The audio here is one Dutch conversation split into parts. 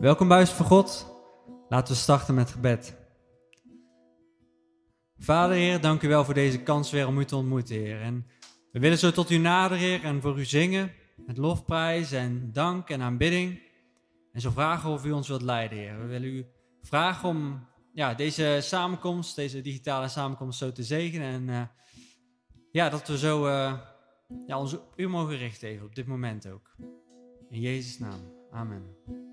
Welkom bij Huis van God. Laten we starten met gebed. Vader Heer, dank u wel voor deze kans weer om u te ontmoeten, Heer. En we willen zo tot u naderen, Heer, en voor u zingen met lofprijs en dank en aanbidding. En zo vragen of u ons wilt leiden, Heer. We willen u vragen om ja, deze samenkomst, deze digitale samenkomst zo te zegenen. En eh, ja, dat we zo eh, ja, ons op u mogen richten op dit moment ook. In Jezus' naam. Amen.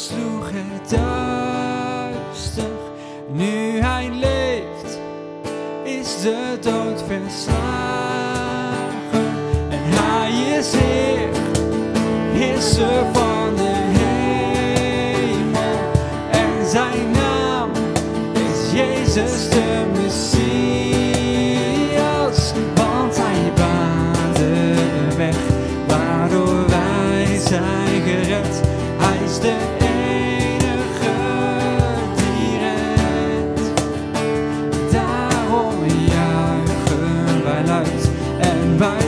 Versloeg het duister. Nu hij leeft, is de dood verslagen. En hij is Heer, Heerser van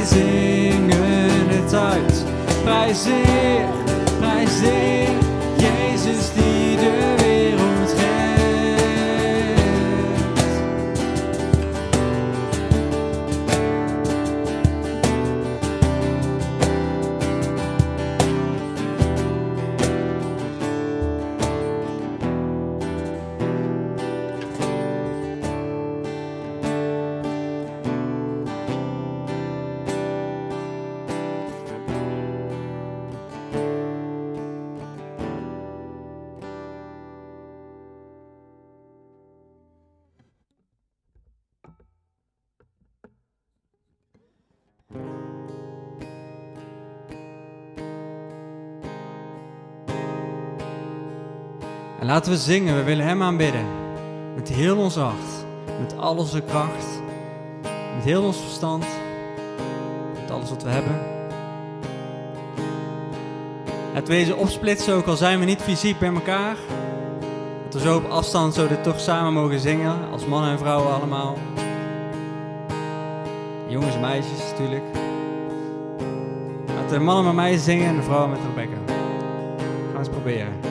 en wij zingen het uit. Prijs laten we zingen, we willen Hem aanbidden. Met heel ons hart, met al onze kracht, met heel ons verstand, met alles wat we hebben. Het wezen opsplitsen, ook al zijn we niet fysiek bij elkaar. Dat we zo op afstand zo toch samen mogen zingen, als mannen en vrouwen allemaal. Jongens en meisjes natuurlijk. Laten de mannen met mij zingen en de vrouwen met Rebecca. Gaan we eens proberen.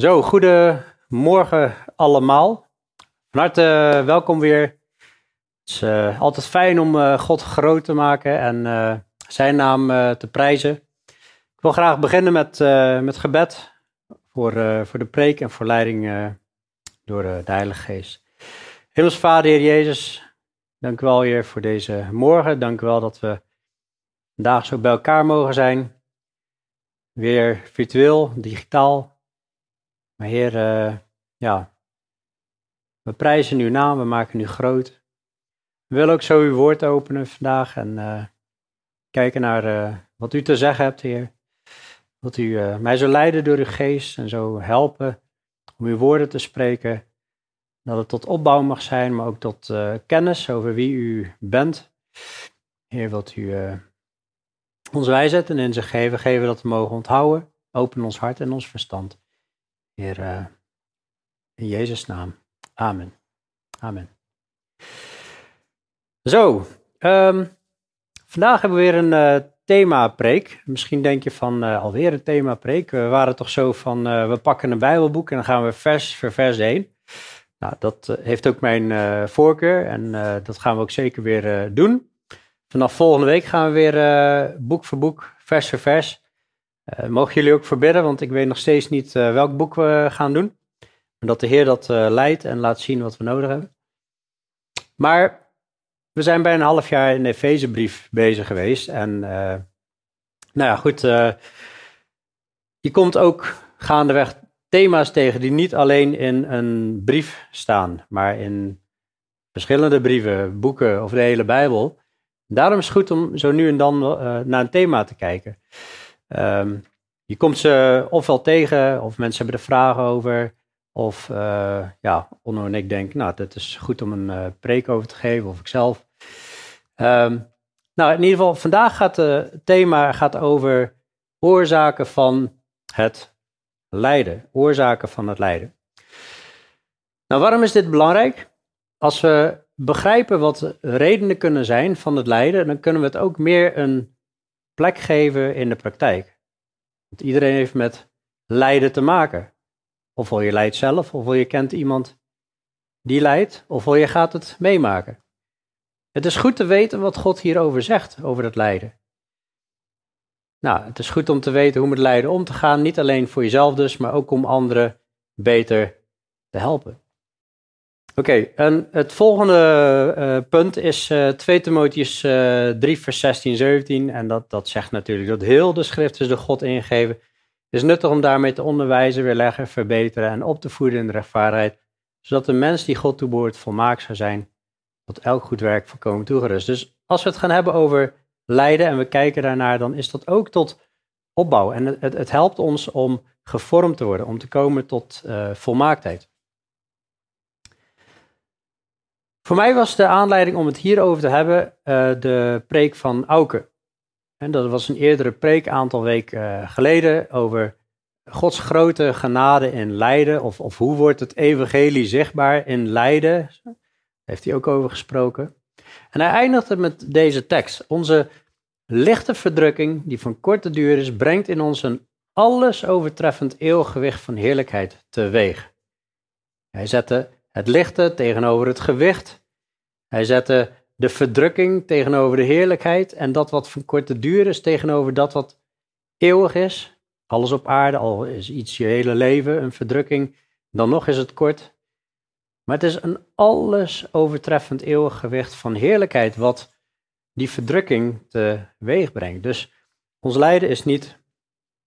Zo, goedemorgen allemaal. Van harte eh, welkom weer. Het is eh, altijd fijn om eh, God groot te maken en zijn naam te prijzen. Ik wil graag beginnen met, met gebed voor, voor de preek en voor leiding door de Heilige Geest. Hemels Vader, Heer Jezus, dank u wel Heer voor deze morgen. Dank u wel dat we vandaag zo bij elkaar mogen zijn. Weer virtueel, digitaal. Maar Heer, eh, ja, we prijzen uw naam, we maken u groot. We willen ook zo uw woord openen vandaag en eh, kijken naar eh, wat u te zeggen hebt, Heer. Dat u mij zo leiden door uw geest en zo helpen om uw woorden te spreken. Dat het tot opbouw mag zijn, maar ook tot kennis over wie u bent. Heer, wilt u ons wijsheid en inzicht geven, geven dat we mogen onthouden. Open ons hart en ons verstand. Eh, in Jezus' naam. Amen. Amen. Zo, ehm, vandaag hebben we weer een eh themapreek. Misschien denk je van eh, alweer een themapreek. We waren toch zo van, we pakken een bijbelboek en dan gaan we vers voor vers heen. Nou, dat heeft ook mijn voorkeur en dat gaan we ook zeker weer doen. Vanaf volgende week gaan we weer boek voor boek, vers voor vers. Eh, mogen jullie ook verbidden, want ik weet nog steeds niet eh, welk boek we gaan doen. Maar dat de Heer dat eh, leidt en laat zien wat we nodig hebben. Maar we zijn bijna een half jaar in de Efezebrief bezig geweest. En nou ja, goed. je komt ook gaandeweg thema's tegen die niet alleen in een brief staan, maar in verschillende brieven, boeken of de hele Bijbel. Daarom is het goed om zo nu en dan naar een thema te kijken. Ehm, je komt ze ofwel tegen, of mensen hebben er vragen over. Of eh, ja, Onno en ik denken, nou, het is goed om een eh, preek over te geven, of ikzelf. Ehm nou, in ieder geval, vandaag gaat het thema gaat over oorzaken van het lijden. Oorzaken van het lijden. Nou, waarom is dit belangrijk? Als we begrijpen wat redenen kunnen zijn van het lijden, dan kunnen we het ook meer een plek geven in de praktijk. Want iedereen heeft met lijden te maken. Ofwel je lijdt zelf, ofwel je kent iemand die lijdt, ofwel je gaat het meemaken. Het is goed te weten wat God hierover zegt, over het lijden. Nou, het is goed om te weten hoe met lijden om te gaan, niet alleen voor jezelf dus, maar ook om anderen beter te helpen. Oké, en het volgende eh, punt is eh 2 Timotheus eh 3 vers 16, 17. En dat, dat zegt natuurlijk dat heel de schrift is door God ingegeven. Het is nuttig om daarmee te onderwijzen, weerleggen, verbeteren en op te voeden in de rechtvaardigheid. Zodat de mens die God toebehoort volmaakt zou zijn, tot elk goed werk volkomen toegerust. Dus als we het gaan hebben over lijden en we kijken daarnaar, dan is dat ook tot opbouw. En het, het, helpt ons om gevormd te worden, om te komen tot eh, volmaaktheid. Voor mij was de aanleiding om het hierover te hebben eh, de preek van Auke. En dat was een eerdere preek, een aantal weken eh, geleden, over Gods grote genade in lijden. Of, of hoe wordt het evangelie zichtbaar in lijden? Daar heeft hij ook over gesproken. En hij eindigde met deze tekst. Onze lichte verdrukking, die van korte duur is, brengt in ons een alles overtreffend eeuwgewicht van heerlijkheid teweeg. Hij zette het lichte tegenover het gewicht. Hij zette de verdrukking tegenover de heerlijkheid. En dat wat van korte duur is tegenover dat wat eeuwig is. Alles op aarde, al is iets je hele leven een verdrukking, dan nog is het kort. Maar het is een alles overtreffend eeuwig gewicht van heerlijkheid wat die verdrukking teweeg brengt. Dus ons lijden is niet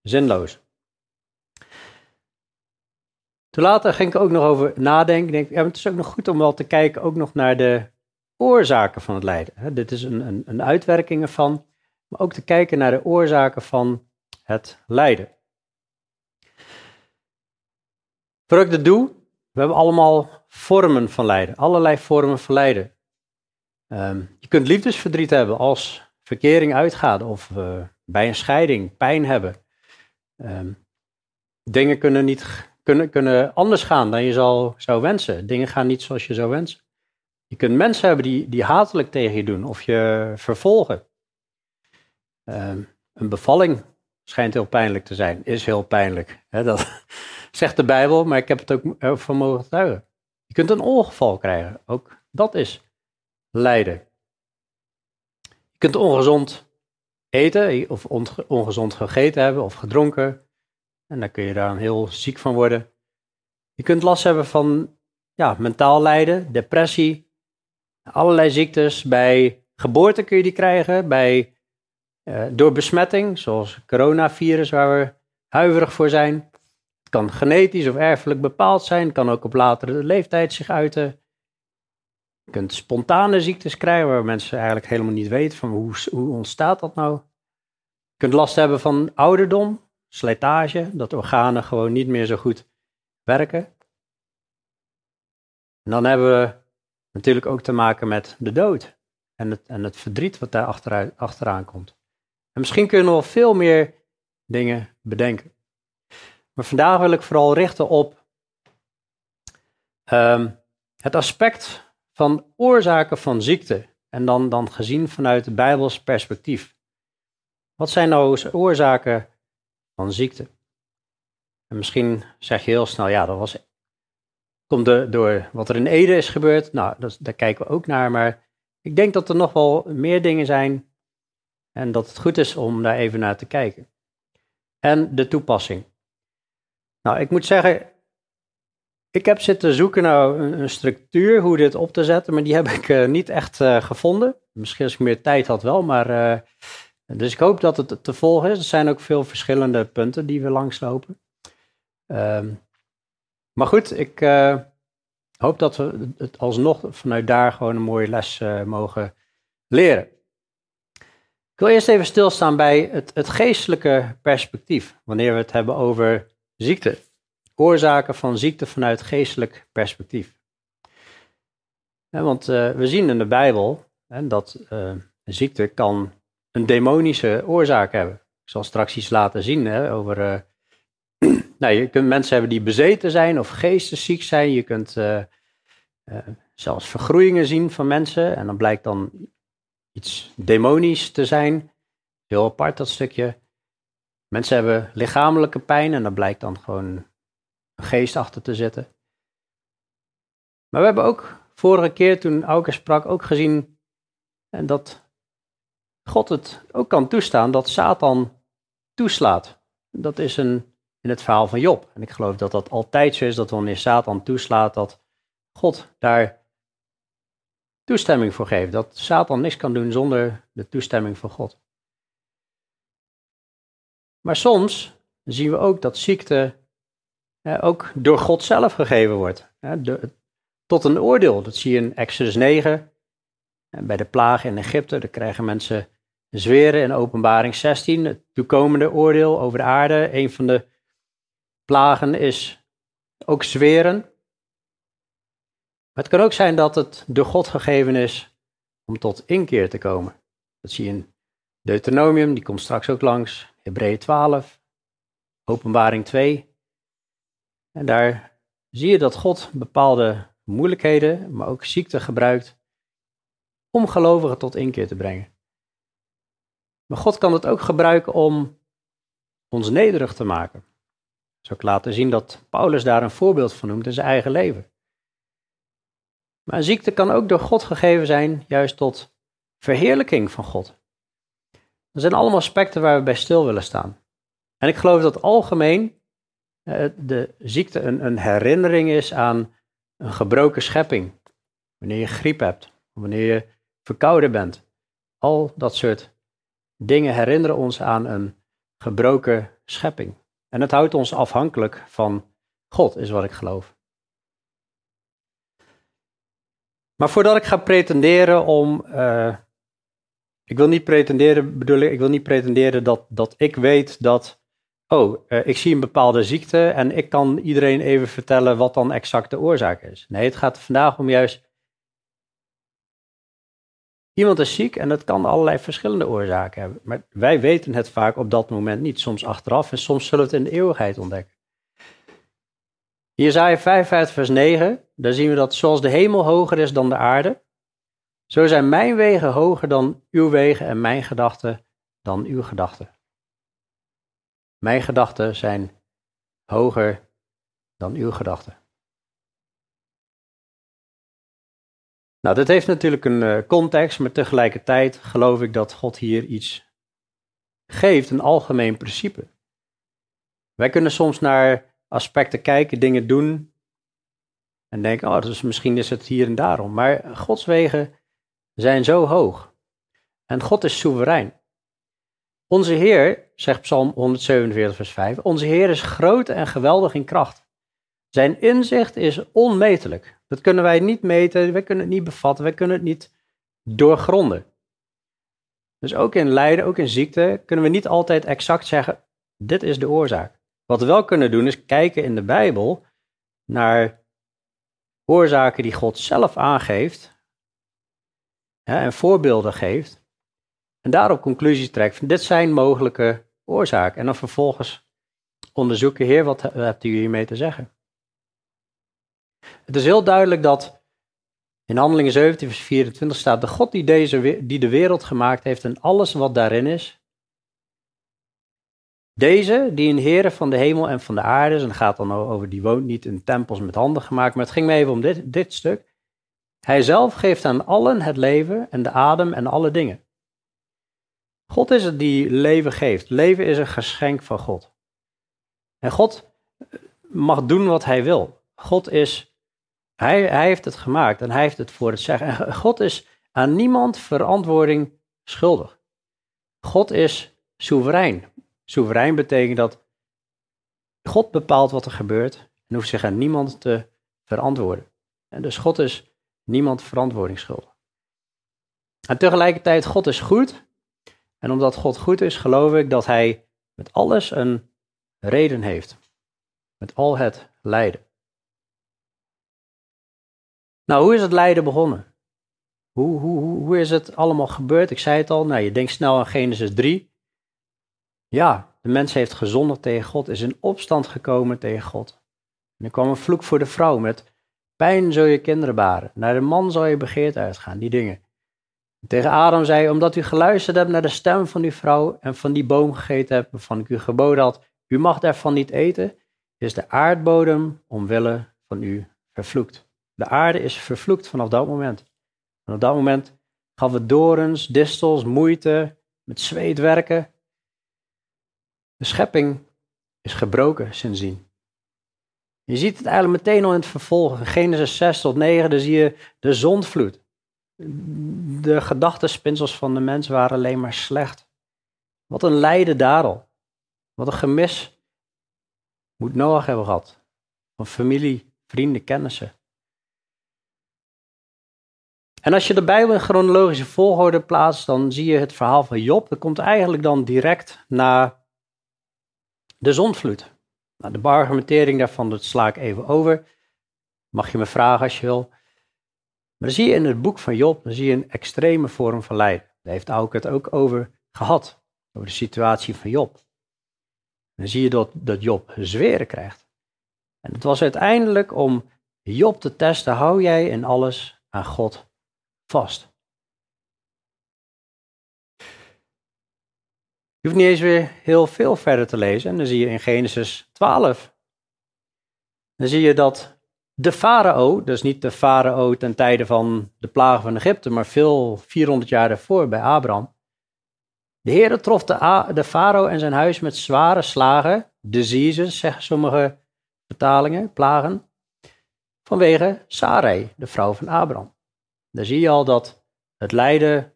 zinloos. Toen later ging ik ook nog over nadenken. Denk, ja, het is ook nog goed om wel te kijken ook nog naar de oorzaken van het lijden. Dit is een, een, een uitwerking ervan, maar ook te kijken naar de oorzaken van het lijden. Voor ik dat doe, we hebben allemaal vormen van lijden, allerlei vormen van lijden. Ehm, je kunt liefdesverdriet hebben als verkering uitgaat of eh, bij een scheiding pijn hebben. Ehm, dingen kunnen, niet, kunnen, kunnen anders gaan dan je zal, zou wensen. Dingen gaan niet zoals je zou wensen. Je kunt mensen hebben die, die hatelijk tegen je doen of je vervolgen. Ehm, een bevalling schijnt heel pijnlijk te zijn, is heel pijnlijk. Dat, zegt de Bijbel, maar ik heb het ook eh, van mogen getuigen. Je kunt een ongeval krijgen, ook dat is lijden. Je kunt ongezond eten of onge- ongezond gegeten hebben of gedronken. En dan kun je daar heel ziek van worden. Je kunt last hebben van ja, mentaal lijden, depressie, allerlei ziektes. Bij geboorte kun je die krijgen, bij, eh, door besmetting, zoals coronavirus, waar we huiverig voor zijn. Het kan genetisch of erfelijk bepaald zijn, kan ook op latere leeftijd zich uiten. Je kunt spontane ziektes krijgen, waar mensen eigenlijk helemaal niet weten van hoe, hoe ontstaat dat nou. Je kunt last hebben van ouderdom, slijtage, dat organen gewoon niet meer zo goed werken. En dan hebben we natuurlijk ook te maken met de dood en het, en het verdriet wat daar achteruit, achteraan komt. En misschien kunnen we nog veel meer dingen bedenken. Maar vandaag wil ik vooral richten op ehm, het aspect van oorzaken van ziekte. En dan, dan gezien vanuit het Bijbels perspectief. Wat zijn nou oorzaken van ziekte? En misschien zeg je heel snel, ja, dat was, komt de, door wat er in Ede is gebeurd. Nou, dat, daar kijken we ook naar. Maar ik denk dat er nog wel meer dingen zijn. En dat het goed is om daar even naar te kijken. En de toepassing. Nou, ik moet zeggen, ik heb zitten zoeken naar een, structuur hoe dit op te zetten, maar die heb ik eh, niet echt eh, gevonden. Misschien als ik meer tijd had wel, maar eh, dus ik hoop dat het te volgen is. Er zijn ook veel verschillende punten die we langslopen. Ehm, maar goed, ik eh, hoop dat we het alsnog vanuit daar gewoon een mooie les eh, mogen leren. Ik wil eerst even stilstaan bij het, het geestelijke perspectief, wanneer we het hebben over ziekte. Oorzaken van ziekte vanuit geestelijk perspectief. Want eh, we zien in de Bijbel hè, dat ziekte kan een demonische oorzaak hebben. Ik zal straks iets laten zien hè, over. eh, nou, je kunt mensen hebben die bezeten zijn of geestesziek zijn. Je kunt eh, eh, zelfs vergroeien zien van mensen. En dan blijkt dan iets demonisch te zijn. Heel apart dat stukje. Mensen hebben lichamelijke pijn en dan blijkt dan gewoon een geest achter te zitten. Maar we hebben ook vorige keer toen Auke sprak ook gezien en dat God het ook kan toestaan dat Satan toeslaat. Dat is een, in het verhaal van Job. En ik geloof dat dat altijd zo is, dat wanneer Satan toeslaat, dat God daar toestemming voor geeft. Dat Satan niks kan doen zonder de toestemming van God. Maar soms zien we ook dat ziekte ook door God zelf gegeven wordt. Tot een oordeel. Dat zie je in Exodus 9. En bij de plagen in Egypte, daar krijgen mensen zweren in openbaring 16. Het toekomende oordeel over de aarde. Een van de plagen is ook zweren. Het kan ook zijn dat het door God gegeven is om tot inkeer te komen. Dat zie je in Deuteronomium, die komt straks ook langs. Hebreeën 12, Openbaring 2. En daar zie je dat God bepaalde moeilijkheden, maar ook ziekte gebruikt om gelovigen tot inkeer te brengen. Maar God kan het ook gebruiken om ons nederig te maken. Zo laten zien dat Paulus daar een voorbeeld van noemt in zijn eigen leven. Maar een ziekte kan ook door God gegeven zijn, juist tot verheerlijking van God. Dat zijn allemaal aspecten waar we bij stil willen staan. En ik geloof dat algemeen eh, de ziekte een, een herinnering is aan een gebroken schepping. Wanneer je griep hebt, wanneer je verkouden bent. Al dat soort dingen herinneren ons aan een gebroken schepping. En het houdt ons afhankelijk van God, is wat ik geloof. Maar voordat ik ga pretenderen om. eh, ik wil niet pretenderen, bedoel ik, ik wil niet pretenderen dat, dat ik weet dat. Oh, eh, ik zie een bepaalde ziekte en ik kan iedereen even vertellen wat dan exact de oorzaak is. Nee, het gaat vandaag om juist. Iemand is ziek en dat kan allerlei verschillende oorzaken hebben. Maar wij weten het vaak op dat moment niet. Soms achteraf en soms zullen we het in de eeuwigheid ontdekken. Jezaja 55 vers 9, daar zien we dat zoals de hemel hoger is dan de aarde, zo zijn mijn wegen hoger dan uw wegen en mijn gedachten dan uw gedachten. Mijn gedachten zijn hoger dan uw gedachten. Nou, dit heeft natuurlijk een eh, context, maar tegelijkertijd geloof ik dat God hier iets geeft, een algemeen principe. Wij kunnen soms naar aspecten kijken, dingen doen en denken, oh, dus misschien is het hier en daarom. Maar Gods wegen zijn zo hoog en God is soeverein. Onze Heer, zegt Psalm 147, vers 5, onze Heer is groot en geweldig in kracht. Zijn inzicht is onmetelijk. Dat kunnen wij niet meten, wij kunnen het niet bevatten, wij kunnen het niet doorgronden. Dus ook in lijden, ook in ziekte, kunnen we niet altijd exact zeggen, dit is de oorzaak. Wat we wel kunnen doen, is kijken in de Bijbel naar oorzaken die God zelf aangeeft en voorbeelden geeft. En daarop conclusies trekt van dit zijn mogelijke oorzaken. En dan vervolgens onderzoeken, Heer, wat hebt u hiermee te zeggen? Het is heel duidelijk dat in Handelingen 17, vers 24 staat: De God die, deze, die de wereld gemaakt heeft en alles wat daarin is. Deze, die een Heer van de hemel en van de aarde is, en het gaat dan over, die woont niet in tempels met handen gemaakt, maar het ging me even om dit, dit stuk. Hij zelf geeft aan allen het leven en de adem en alle dingen. God is het die leven geeft. Leven is een geschenk van God. En God mag doen wat hij wil. God is, hij, hij heeft het gemaakt en hij heeft het voor het zeggen. En God is aan niemand verantwoording schuldig. God is soeverein. Soeverein betekent dat God bepaalt wat er gebeurt en hoeft zich aan niemand te verantwoorden. En dus God is niemand verantwoording schuldig. En tegelijkertijd, God is goed en omdat God goed is, geloof ik dat Hij met alles een reden heeft. Met al het lijden. Nou, hoe is het lijden begonnen? Hoe, hoe, hoe is het allemaal gebeurd? Ik zei het al, nou, je denkt snel aan Genesis 3. Ja, de mens heeft gezondigd tegen God, is in opstand gekomen tegen God. En er kwam een vloek voor de vrouw met pijn zul je kinderen baren. Naar de man zal je begeerd uitgaan, die dingen. Tegen Adam zei, omdat u geluisterd hebt naar de stem van uw vrouw en van die boom gegeten hebt waarvan ik u geboden had, u mag daarvan niet eten, is de aardbodem omwille van u vervloekt. De aarde is vervloekt vanaf dat moment. Vanaf dat moment gaf het dorens, distels, moeite, met zweet werken. De schepping is gebroken sindsdien. Je ziet het eigenlijk meteen al in het vervolg. Genesis 6 tot 9, dan zie je de zondvloed de gedachtenspinsels van de mens waren alleen maar slecht. Wat een lijden daar al. Wat een gemis moet Noach hebben gehad. Van familie, vrienden, kennissen. En als je de Bijbel in chronologische volgorde plaatst, dan zie je het verhaal van Job. Dat komt eigenlijk dan direct na de zondvloed. Nou, de argumentering daarvan dat sla ik even over. Mag je me vragen als je wil. Maar dan zie je in het boek van Job, dan zie je een extreme vorm van lijden. Daar heeft ook het ook over gehad, over de situatie van Job. Dan zie je dat, dat Job zweren krijgt. En het was uiteindelijk om Job te testen, hou jij in alles aan God vast. Je hoeft niet eens weer heel veel verder te lezen. En dan zie je in Genesis 12. Dan zie je dat de farao, dus niet de farao ten tijde van de plagen van Egypte, maar veel 400 jaar daarvoor bij Abraham. De Heer trof de, de farao en zijn huis met zware slagen, diseases, zeggen sommige vertalingen, plagen, vanwege Sarai, de vrouw van Abraham. Daar zie je al dat het lijden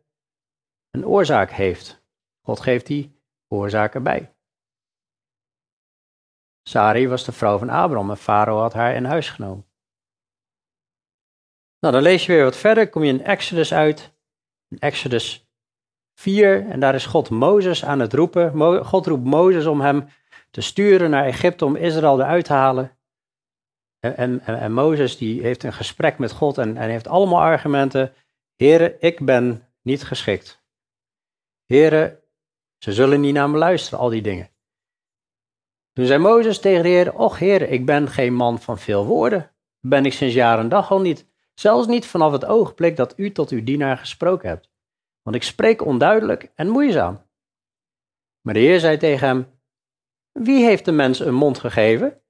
een oorzaak heeft. God geeft die oorzaak erbij. Sarai was de vrouw van Abraham en Farao had haar in huis genomen. Nou, dan lees je weer wat verder, kom je in Exodus uit, Exodus 4, en daar is God Mozes aan het roepen. God roept Mozes om hem te sturen naar Egypte om Israël eruit te halen. En, en, en Mozes die heeft een gesprek met God en, en heeft allemaal argumenten. Heren, ik ben niet geschikt. Heren, ze zullen niet naar me luisteren, al die dingen. Toen zei Mozes tegen de Heer, och Heer, ik ben geen man van veel woorden. Ben ik sinds jaren en dag al niet. Zelfs niet vanaf het ogenblik dat u tot uw dienaar gesproken hebt. Want ik spreek onduidelijk en moeizaam. Maar de Heer zei tegen hem, wie heeft de mens een mond gegeven?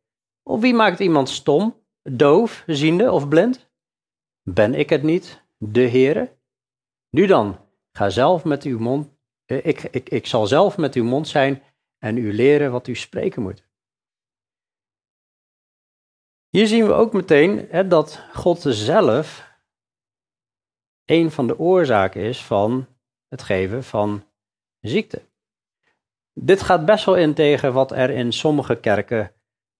Of wie maakt iemand stom, doof, ziende of blind? Ben ik het niet, de Heere? Nu dan, ga zelf met uw mond, eh, ik, ik, ik zal zelf met uw mond zijn en u leren wat u spreken moet. Hier zien we ook meteen hè, dat God zelf een van de oorzaken is van het geven van ziekte. Dit gaat best wel in tegen wat er in sommige kerken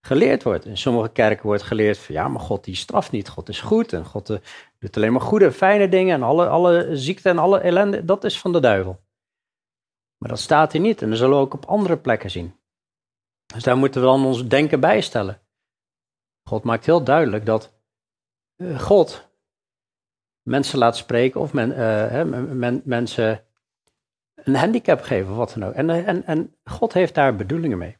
geleerd wordt. In sommige kerken wordt geleerd van ja, maar God die straft niet, God is goed en God eh, doet alleen maar goede, fijne dingen en alle, alle ziekte en alle ellende, dat is van de duivel. Maar dat staat hier niet en dat zullen we ook op andere plekken zien. Dus daar moeten we dan ons denken bijstellen. God maakt heel duidelijk dat eh, God mensen laat spreken of men, eh, men, mensen een handicap geven wat dan ook. En, en, en God heeft daar bedoelingen mee.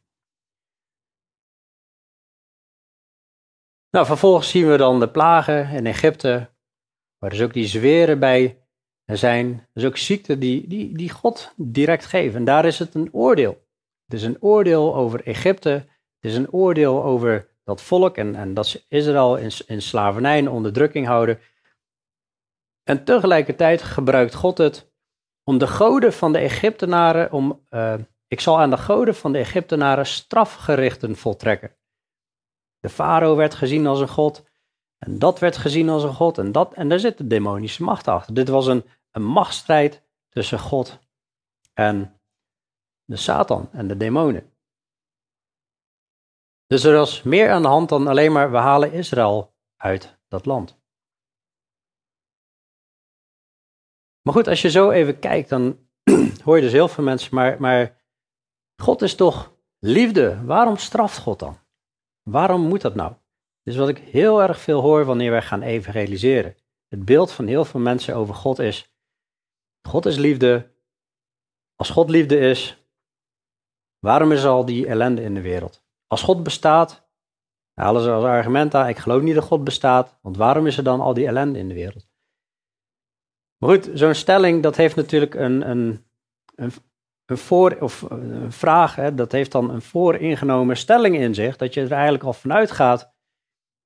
Nou, vervolgens zien we dan de plagen in Egypte, waar dus ook die zweren bij zijn. Dus ook ziekten die, die, die God direct geeft. En daar is het een oordeel. Het is een oordeel over Egypte. Het is een oordeel over dat volk en, en dat ze Israël in, in slavernij en onderdrukking houden. En tegelijkertijd gebruikt God het om de goden van de Egyptenaren, om, uh, ik zal aan de goden van de Egyptenaren strafgerichten voltrekken. De farao werd gezien als een god, en dat werd gezien als een god, en, dat, en daar zit de demonische macht achter. Dit was een, een machtsstrijd tussen God en de Satan en de demonen. Dus er was meer aan de hand dan alleen maar we halen Israël uit dat land. Maar goed, als je zo even kijkt, dan hoor je dus heel veel mensen, maar, maar God is toch liefde. Waarom straft God dan? Waarom moet dat nou? Dus wat ik heel erg veel hoor wanneer wij gaan evangeliseren. Het beeld van heel veel mensen over God is, God is liefde. Als God liefde is, waarom is er al die ellende in de wereld? Als God bestaat, halen ze als argument aan, ik geloof niet dat God bestaat, want waarom is er dan al die ellende in de wereld? Maar goed, zo'n stelling, dat heeft natuurlijk een, een, een, een of een vraag, dat heeft dan een vooringenomen stelling in zich, dat je er eigenlijk al vanuit gaat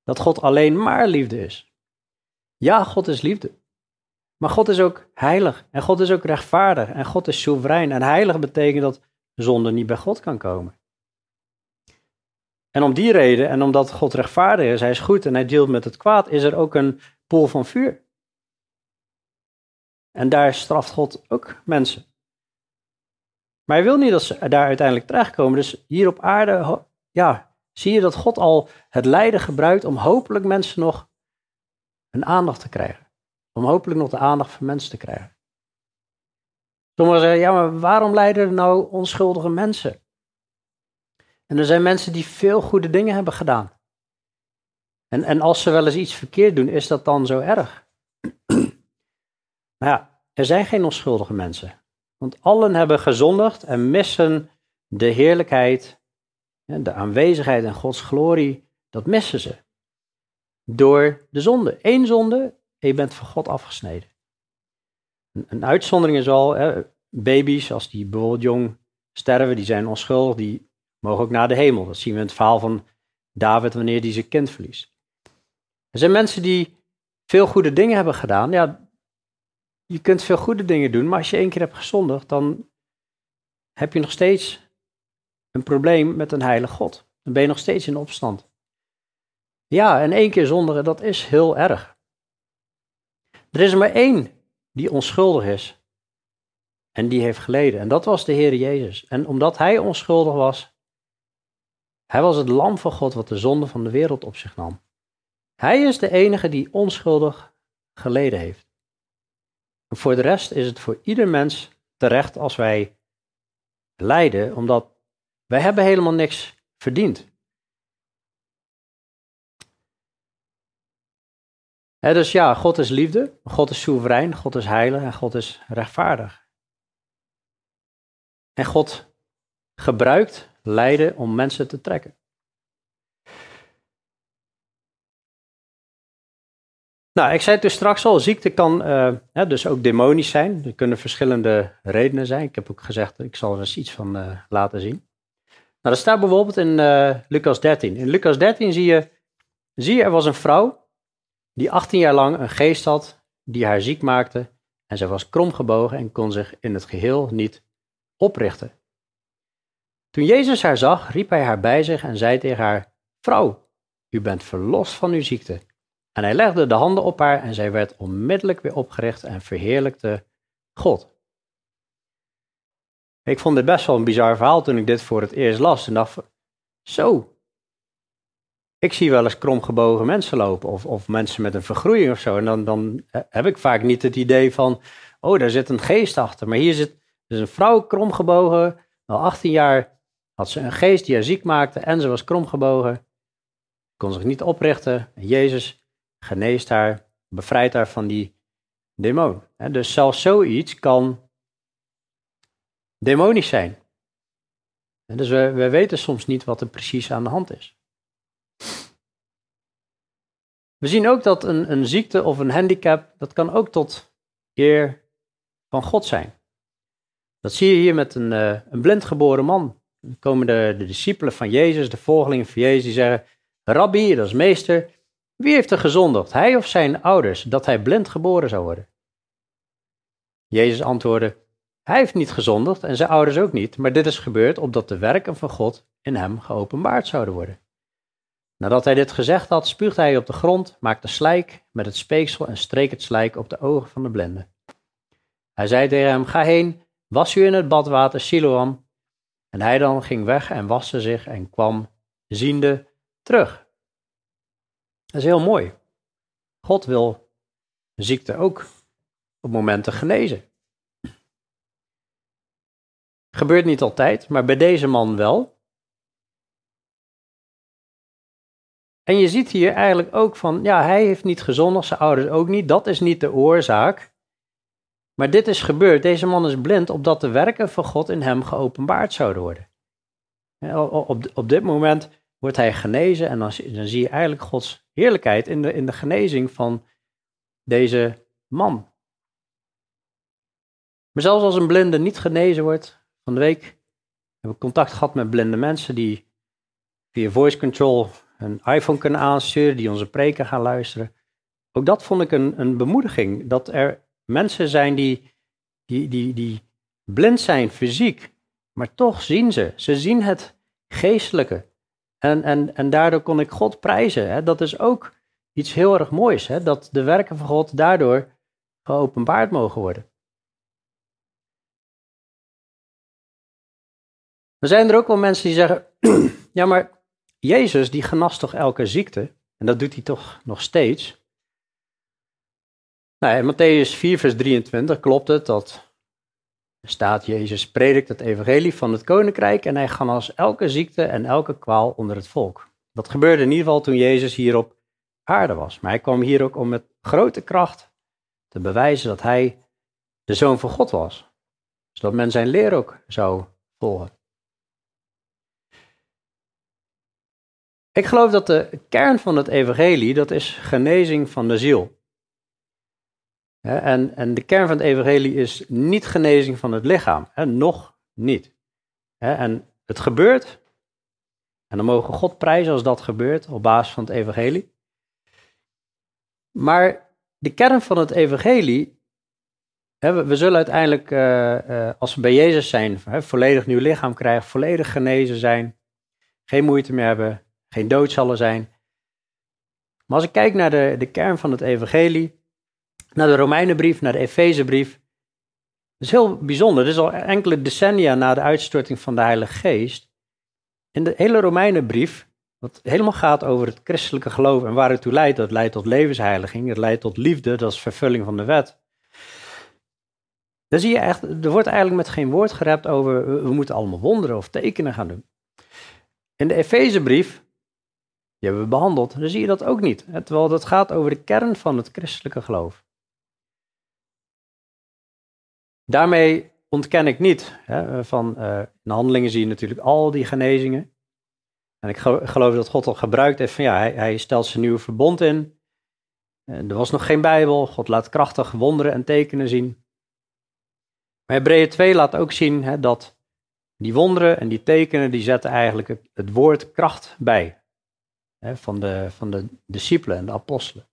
dat God alleen maar liefde is. Ja, God is liefde. Maar God is ook heilig en God is ook rechtvaardig en God is soeverein. En heilig betekent dat zonde niet bij God kan komen. En om die reden, en omdat God rechtvaardig is, hij is goed en hij deelt met het kwaad, is er ook een pool van vuur. En daar straft God ook mensen. Maar hij wil niet dat ze daar uiteindelijk terechtkomen. Dus hier op aarde, ja, zie je dat God al het lijden gebruikt om hopelijk mensen nog een aandacht te krijgen. Om hopelijk nog de aandacht van mensen te krijgen. Sommigen zeggen, ja, maar waarom lijden er nou onschuldige mensen? En er zijn mensen die veel goede dingen hebben gedaan. En, en als ze wel eens iets verkeerd doen, is dat dan zo erg? maar ja, er zijn geen onschuldige mensen. Want allen hebben gezondigd en missen de heerlijkheid, de aanwezigheid en Gods glorie, dat missen ze. Door de zonde. Eén zonde en je bent van God afgesneden. Een, uitzondering is al, hè, baby's, als die bijvoorbeeld jong sterven, die zijn onschuldig, die mogen ook naar de hemel. Dat zien we in het verhaal van David wanneer hij zijn kind verliest. Er zijn mensen die veel goede dingen hebben gedaan. Ja, je kunt veel goede dingen doen, maar als je één keer hebt gezondigd, dan heb je nog steeds een probleem met een heilige God. Dan ben je nog steeds in opstand. Ja, en één keer zondigen, dat is heel erg. Er is er maar één die onschuldig is. En die heeft geleden. En dat was de Heer Jezus. En omdat hij onschuldig was, hij was het lam van God wat de zonde van de wereld op zich nam. Hij is de enige die onschuldig geleden heeft. Voor de rest is het voor ieder mens terecht als wij lijden, omdat wij hebben helemaal niks verdiend. Dus ja, God is liefde, God is soeverein, God is heilig en God is rechtvaardig. En God gebruikt lijden om mensen te trekken. Nou, ik zei het dus straks al, ziekte kan uh, dus ook demonisch zijn. Er kunnen verschillende redenen zijn. Ik heb ook gezegd, ik zal er eens iets van uh, laten zien. dat staat bijvoorbeeld in eh, Lucas 13. In Lucas 13 zie je, zie je, er was een vrouw die 18 jaar lang een geest had die haar ziek maakte. En zij was kromgebogen en kon zich in het geheel niet oprichten. Toen Jezus haar zag, riep hij haar bij zich en zei tegen haar: Vrouw, u bent verlost van uw ziekte. En hij legde de handen op haar en zij werd onmiddellijk weer opgericht en verheerlijkte God. Ik vond dit best wel een bizar verhaal toen ik dit voor het eerst las. En dacht, zo, ik zie wel eens kromgebogen mensen lopen of, of mensen met een vergroeiing of zo. En dan, dan heb ik vaak niet het idee van, oh, daar zit een geest achter. Maar hier zit dus een vrouw kromgebogen, al 18 jaar had ze een geest die haar ziek maakte en ze was kromgebogen. Kon zich niet oprichten. En Jezus geneest haar, bevrijdt haar van die demon. Dus zelfs zoiets kan demonisch zijn. Dus we, we weten soms niet wat er precies aan de hand is. We zien ook dat een, een ziekte of een handicap, dat kan ook tot eer van God zijn. Dat zie je hier met een, uh, een blind geboren man. Dan komen de, de discipelen van Jezus, de volgelingen van Jezus, die zeggen, Rabbi, dat is meester, wie heeft er gezondigd, hij of zijn ouders, dat hij blind geboren zou worden? Jezus antwoordde, hij heeft niet gezondigd en zijn ouders ook niet, maar dit is gebeurd opdat de werken van God in hem geopenbaard zouden worden. Nadat hij dit gezegd had, spuugde hij op de grond, maakte slijk met het speeksel en streek het slijk op de ogen van de blinde. Hij zei tegen hem, ga heen, was u in het badwater Siloam. En hij dan ging weg en waste zich en kwam ziende terug. Dat is heel mooi. God wil ziekte ook op momenten genezen. Gebeurt niet altijd, maar bij deze man wel. En je ziet hier eigenlijk ook van, ja, hij heeft niet gezondigd, zijn ouders ook niet. Dat is niet de oorzaak. Maar dit is gebeurd. Deze man is blind, opdat de werken van God in hem geopenbaard zouden worden. Op, op dit moment wordt hij genezen en dan, zie je eigenlijk Gods heerlijkheid in de, in de genezing van deze man. Maar zelfs als een blinde niet genezen wordt, van de week heb ik contact gehad met blinde mensen die via voice control een iPhone kunnen aansturen, die onze preken gaan luisteren. Ook dat vond ik een, een bemoediging, dat er mensen zijn die, die, die, die blind zijn fysiek, maar toch zien ze. Ze zien het geestelijke. En, en, en daardoor kon ik God prijzen. Hè. Dat is ook iets heel erg moois, hè, dat de werken van God daardoor geopenbaard mogen worden. Er zijn er ook wel mensen die zeggen, ja maar Jezus die genast toch elke ziekte, en dat doet hij toch nog steeds. Nou, in Matthäus 4 vers 23 klopt het dat staat Jezus predikt het evangelie van het koninkrijk en hij genas elke ziekte en elke kwaal onder het volk. Dat gebeurde in ieder geval toen Jezus hier op aarde was. Maar hij kwam hier ook om met grote kracht te bewijzen dat hij de zoon van God was. Zodat men zijn leer ook zou volgen. Ik geloof dat de kern van het evangelie, dat is genezing van de ziel. En, en de kern van het evangelie is niet genezing van het lichaam. Nog niet. En het gebeurt. En dan mogen God prijzen als dat gebeurt op basis van het evangelie. Maar de kern van het evangelie, we zullen uiteindelijk, eh, eh, als we bij Jezus zijn, volledig nieuw lichaam krijgen, volledig genezen zijn, geen moeite meer hebben, geen dood zal er zijn. Maar als ik kijk naar de, de kern van het evangelie, naar de Romeinenbrief, naar de Efezebrief, dat is heel bijzonder. Dit is al enkele decennia na de uitstorting van de Heilige Geest. In de hele Romeinenbrief, wat helemaal gaat over het christelijke geloof en waar het toe leidt, dat leidt tot levensheiliging, het leidt tot liefde, dat is vervulling van de wet. Dan zie je echt, er wordt eigenlijk met geen woord gerept over, we moeten allemaal wonderen of tekenen gaan doen. In de Efezebrief die hebben we behandeld. Dan zie je dat ook niet. Terwijl dat gaat over de kern van het christelijke geloof. Daarmee ontken ik niet. Hè, van, uh, in de handelingen zie je natuurlijk al die genezingen. En ik geloof dat God al gebruikt heeft van ja, hij, hij stelt zijn nieuwe verbond in. En er was nog geen Bijbel. God laat krachtig wonderen en tekenen zien. Maar Hebreeën 2 laat ook zien hè, dat Die wonderen en die tekenen, die zetten eigenlijk het, het woord kracht bij. Hè, van, de, van de discipelen en de apostelen.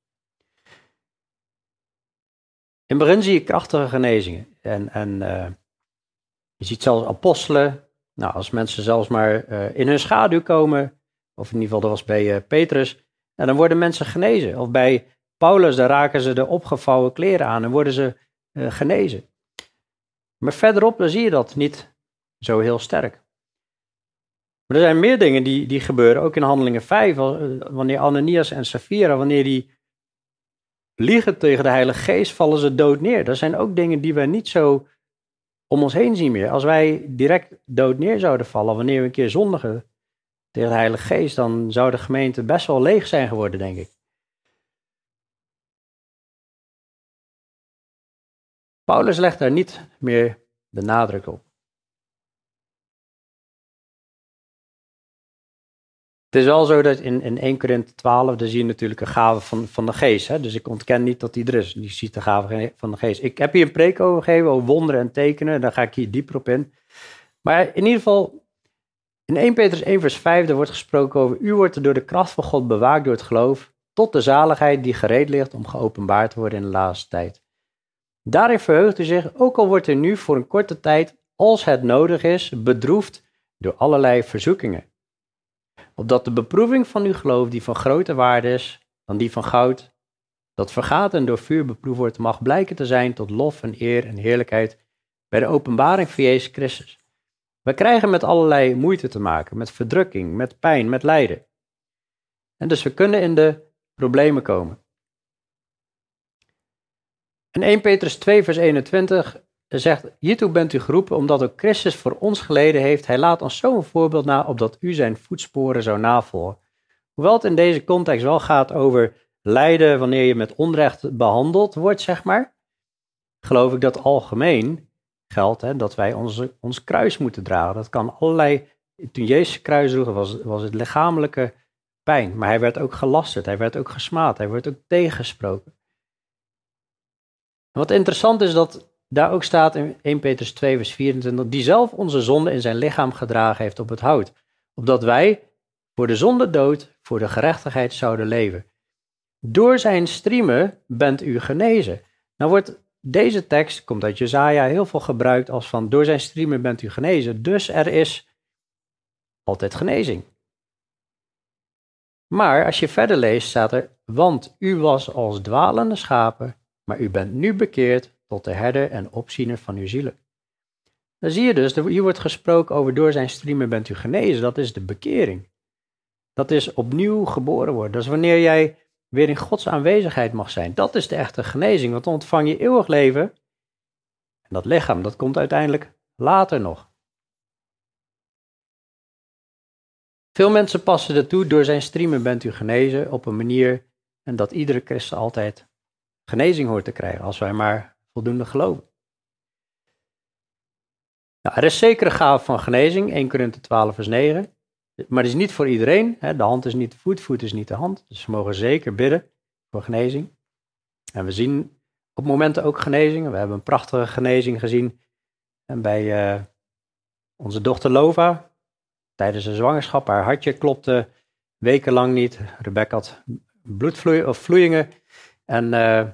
In het begin zie je krachtige genezingen. En, en eh, je ziet zelfs apostelen. Nou, als mensen zelfs maar eh, in hun schaduw komen, of in ieder geval dat was bij eh, Petrus, en dan worden mensen genezen. Of bij Paulus, daar raken ze de opgevouwen kleren aan en worden ze genezen. Maar verderop, dan zie je dat niet zo heel sterk. Maar er zijn meer dingen die, die gebeuren, ook in Handelingen 5, wanneer Ananias en Safira, wanneer die liegen tegen de Heilige Geest, vallen ze dood neer. Dat zijn ook dingen die wij niet zo om ons heen zien meer. Als wij direct dood neer zouden vallen, wanneer we een keer zondigen tegen de Heilige Geest, dan zou de gemeente best wel leeg zijn geworden, denk ik. Paulus legt daar niet meer de nadruk op. Het is wel zo dat in, in 1 Korinthe 12, daar zie je natuurlijk een gave van, van de geest. Hè? Dus ik ontken niet dat die er is. Die ziet de gave van de geest. Ik heb hier een preek over gegeven, over wonderen en tekenen. Daar ga ik hier dieper op in. Maar in ieder geval, in 1 Petrus 1 vers 5, daar wordt gesproken over... U wordt door de kracht van God bewaakt door het geloof... tot de zaligheid die gereed ligt om geopenbaard te worden in de laatste tijd. Daarin verheugt u zich, ook al wordt u nu voor een korte tijd, als het nodig is, bedroefd door allerlei verzoekingen opdat de beproeving van uw geloof, die van grote waarde is dan die van goud, dat vergaat en door vuur beproefd wordt, mag blijken te zijn tot lof en eer en heerlijkheid bij de openbaring van Jezus Christus. We krijgen met allerlei moeite te maken, met verdrukking, met pijn, met lijden. En dus we kunnen in de problemen komen. In 1 Petrus 2, vers 21 zegt, hiertoe bent u geroepen omdat ook Christus voor ons geleden heeft. Hij laat ons zo een voorbeeld na, opdat u zijn voetsporen zou navolgen. Hoewel het in deze context wel gaat over lijden wanneer je met onrecht behandeld wordt, zeg maar, geloof ik dat algemeen geldt hè, dat wij onze, ons kruis moeten dragen. Dat kan allerlei, toen Jezus kruis droeg, was, was het lichamelijke pijn, maar hij werd ook gelasterd, hij werd ook gesmaad, hij werd ook tegengesproken. wat interessant is dat daar ook staat in 1 Petrus 2, vers 24, die zelf onze zonde in zijn lichaam gedragen heeft op het hout, opdat wij voor de zonde dood, voor de gerechtigheid zouden leven. Door zijn striemen bent u genezen. Nou wordt deze tekst, komt uit Jezaja, heel veel gebruikt als van door zijn striemen bent u genezen. Dus er is altijd genezing. Maar als je verder leest, staat er, want u was als dwalende schapen, maar u bent nu bekeerd tot de herder en opziener van uw zielen. Dan zie je dus, hier wordt gesproken over door zijn striemen bent u genezen. Dat is de bekering. Dat is opnieuw geboren worden. Dat is wanneer jij weer in Gods aanwezigheid mag zijn. Dat is de echte genezing, want dan ontvang je eeuwig leven. En dat lichaam, dat komt uiteindelijk later nog. Veel mensen passen ertoe, door zijn striemen bent u genezen op een manier en dat iedere christen altijd genezing hoort te krijgen, als wij maar voldoende geloven. Nou, er is zeker een gave van genezing, 1 Korinthe 12 vers 9. Maar die is niet voor iedereen. Hè. De hand is niet de voet, voet is niet de hand. Dus we mogen zeker bidden voor genezing. En we zien op momenten ook genezingen. We hebben een prachtige genezing gezien en bij uh, onze dochter Lova. Tijdens de zwangerschap, haar hartje klopte wekenlang niet. Rebecca had bloedvloeien. En uh,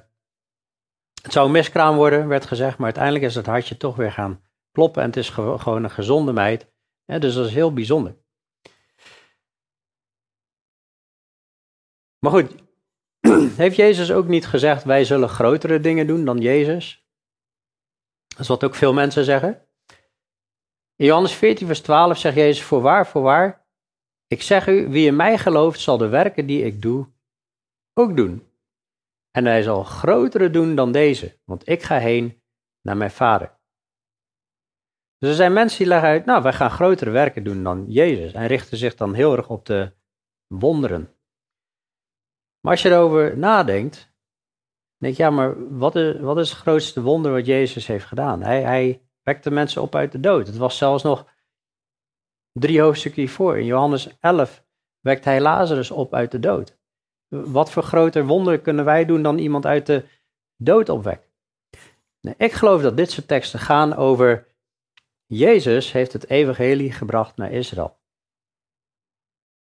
het zou een miskraam worden, werd gezegd, maar uiteindelijk is het hartje toch weer gaan kloppen en het is gewoon een gezonde meid. dus dat is heel bijzonder. Maar goed, heeft Jezus ook niet gezegd, wij zullen grotere dingen doen dan Jezus? Dat is wat ook veel mensen zeggen. In Johannes 14, vers 12 zegt Jezus, voorwaar, voorwaar, ik zeg u, wie in mij gelooft, zal de werken die ik doe, ook doen. En hij zal grotere doen dan deze, want ik ga heen naar mijn vader. Dus er zijn mensen die leggen uit, nou, wij gaan grotere werken doen dan Jezus. En richten zich dan heel erg op de wonderen. Maar als je erover nadenkt, denk je, ja, maar wat is, wat is het grootste wonder wat Jezus heeft gedaan? Hij, hij wekte mensen op uit de dood. Het was zelfs nog drie hoofdstukken hiervoor. In Johannes 11 wekt hij Lazarus op uit de dood. Wat voor groter wonder kunnen wij doen dan iemand uit de dood opwekken? Nee, ik geloof dat dit soort teksten gaan over Jezus heeft het evangelie gebracht naar Israël.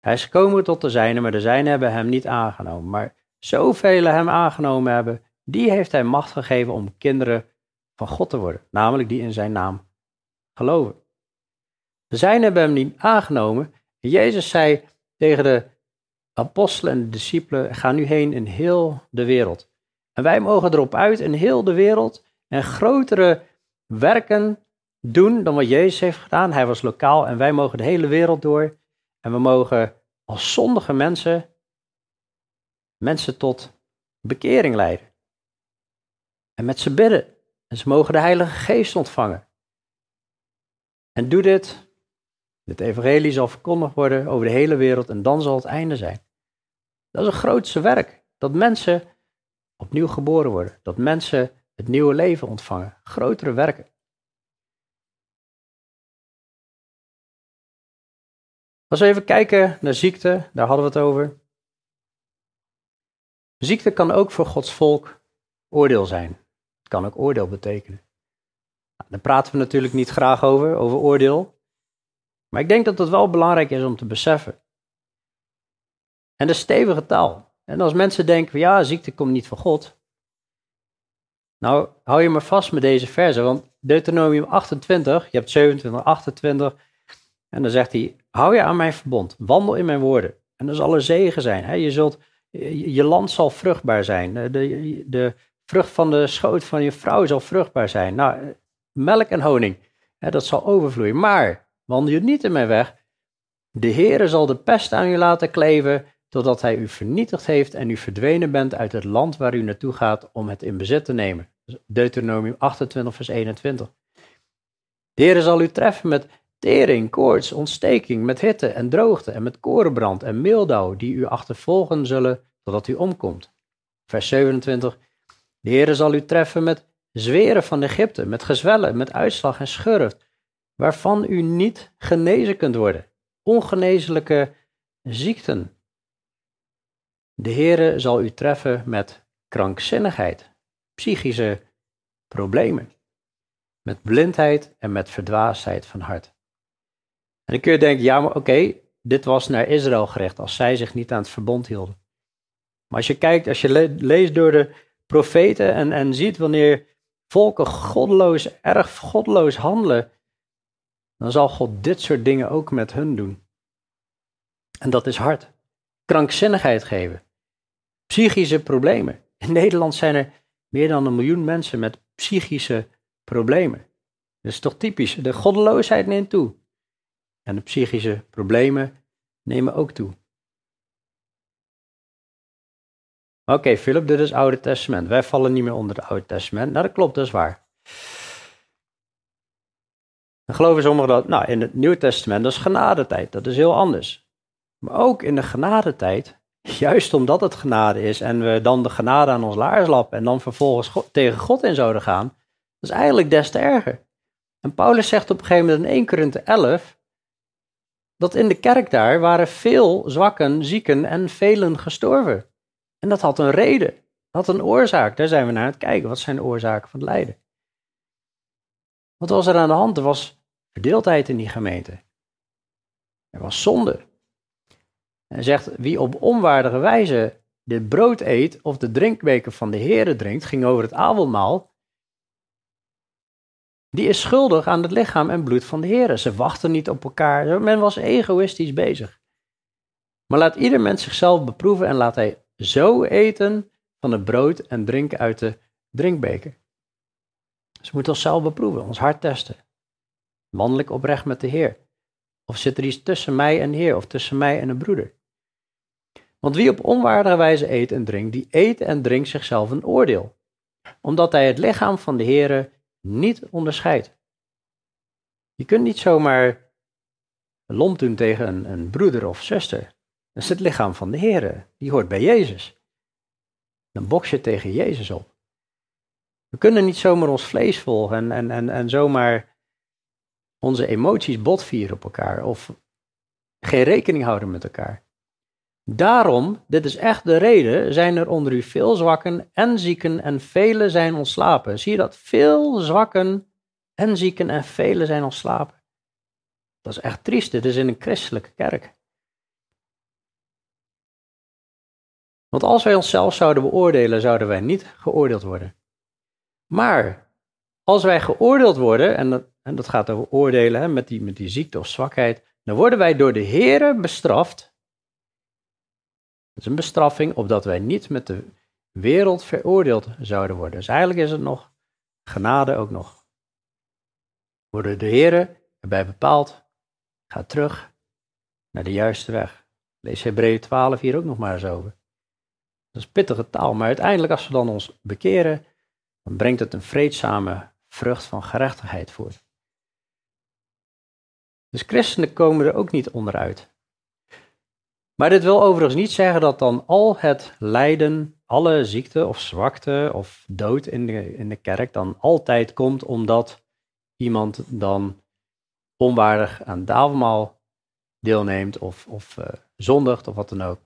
Hij is gekomen tot de zijnen, maar de zijnen hebben hem niet aangenomen. Maar zoveel hem aangenomen hebben, die heeft hij macht gegeven om kinderen van God te worden. Namelijk die in zijn naam geloven. De zijnen hebben hem niet aangenomen. En Jezus zei tegen de apostelen en discipelen, ga nu heen in heel de wereld. En wij mogen erop uit in heel de wereld en grotere werken doen dan wat Jezus heeft gedaan. Hij was lokaal en wij mogen de hele wereld door. En we mogen als zondige mensen mensen tot bekering leiden. En met ze bidden. En ze mogen de Heilige Geest ontvangen. En doe dit. Dit evangelie zal verkondigd worden over de hele wereld en dan zal het einde zijn. Dat is een grootste werk. Dat mensen opnieuw geboren worden. Dat mensen het nieuwe leven ontvangen. Grotere werken. Als we even kijken naar ziekte, daar hadden we het over. Ziekte kan ook voor Gods volk oordeel zijn. Het kan ook oordeel betekenen. Nou, daar praten we natuurlijk niet graag over, over oordeel. Maar ik denk dat het wel belangrijk is om te beseffen. En de stevige taal. En als mensen denken, ja, ziekte komt niet van God. Nou, hou je maar vast met deze verse, want Deuteronomium 28, je hebt 27, 28, en dan zegt hij, hou je aan mijn verbond, wandel in mijn woorden. En er zal er zegen zijn. Hè? Je, zult, je land zal vruchtbaar zijn. De, de vrucht van de schoot van je vrouw zal vruchtbaar zijn. Nou, melk en honing, hè, dat zal overvloeien. Maar wandel je niet in mijn weg, de Heere zal de pest aan u laten kleven, totdat hij u vernietigd heeft en u verdwenen bent uit het land waar u naartoe gaat om het in bezit te nemen. Deuteronomium 28, vers 21. De Heere zal u treffen met tering, koorts, ontsteking, met hitte en droogte en met korenbrand en meeldauw, die u achtervolgen zullen totdat u omkomt. Vers 27. De Heere zal u treffen met zweren van Egypte, met gezwellen, met uitslag en schurft, waarvan u niet genezen kunt worden. Ongeneeslijke ziekten. De Heere zal u treffen met krankzinnigheid, psychische problemen, met blindheid en met verdwaasheid van hart. En dan kun je denken, ja, maar oké, dit was naar Israël gericht, als zij zich niet aan het verbond hielden. Maar als je kijkt, als je le leest door de profeten en, en ziet wanneer volken goddeloos, erg goddeloos handelen, dan zal God dit soort dingen ook met hun doen. En dat is hard. Krankzinnigheid geven. Psychische problemen. In Nederland zijn er meer dan een miljoen mensen met psychische problemen. Dat is toch typisch. De goddeloosheid neemt toe. En de psychische problemen nemen ook toe. Oké, Philip, dit is Oude Testament. Wij vallen niet meer onder het Oude Testament. Nou, dat klopt, dat is waar. Dan geloven sommigen dat, nou, in het Nieuwe Testament, dat is genadetijd. Dat is heel anders. Maar ook in de genadetijd, juist omdat het genade is en we dan de genade aan ons laars lappen en dan vervolgens tegen God in zouden gaan, dat is eigenlijk des te erger. En Paulus zegt op een gegeven moment in 1 Korinthe 11, dat in de kerk daar waren veel zwakken, zieken en velen gestorven. En dat had een reden, dat had een oorzaak. Daar zijn we naar aan het kijken. Wat zijn de oorzaken van het lijden? Wat was er aan de hand? Er was verdeeldheid in die gemeente. Er was zonde. En zegt, wie op onwaardige wijze dit brood eet of de drinkbeker van de Here drinkt, ging over het avondmaal, die is schuldig aan het lichaam en bloed van de Heer. Ze wachten niet op elkaar. Men was egoïstisch bezig. Maar laat ieder mens zichzelf beproeven en laat hij zo eten van het brood en drinken uit de drinkbeker. We moeten onszelf beproeven, ons hart testen. Mannelijk oprecht met de Heer. Of zit er iets tussen mij en de Heer, of tussen mij en een broeder? Want wie op onwaardige wijze eet en drinkt, die eet en drinkt zichzelf een oordeel. Omdat hij het lichaam van de Heer niet onderscheidt. Je kunt niet zomaar lomp doen tegen een, een broeder of zuster. Dat is het lichaam van de Heer. Die hoort bij Jezus. Dan boks je tegen Jezus op. We kunnen niet zomaar ons vlees volgen en, en, en, en zomaar onze emoties botvieren op elkaar of geen rekening houden met elkaar. Daarom, dit is echt de reden, zijn er onder u veel zwakken en zieken en velen zijn ontslapen. Zie je dat? Veel zwakken en zieken en velen zijn ontslapen. Dat is echt triest. Dit is in een christelijke kerk. Want als wij onszelf zouden beoordelen, zouden wij niet geoordeeld worden. Maar als wij geoordeeld worden, en dat, en dat gaat over oordelen hè, met, die, met die ziekte of zwakheid, dan worden wij door de Here bestraft. Is een bestraffing opdat wij niet met de wereld veroordeeld zouden worden. Dus eigenlijk is het nog genade ook nog. Worden de Here erbij bepaald, ga terug naar de juiste weg. Lees Hebreeën 12 hier ook nog maar eens over. Dat is pittige taal, maar uiteindelijk als we dan ons bekeren, dan brengt het een vreedzame vrucht van gerechtigheid voort. Dus christenen komen er ook niet onderuit. Maar dit wil overigens niet zeggen dat dan al het lijden, alle ziekte of zwakte of dood in de, in de kerk dan altijd komt omdat iemand dan onwaardig aan het deelneemt of, of uh, zondigt of wat dan ook.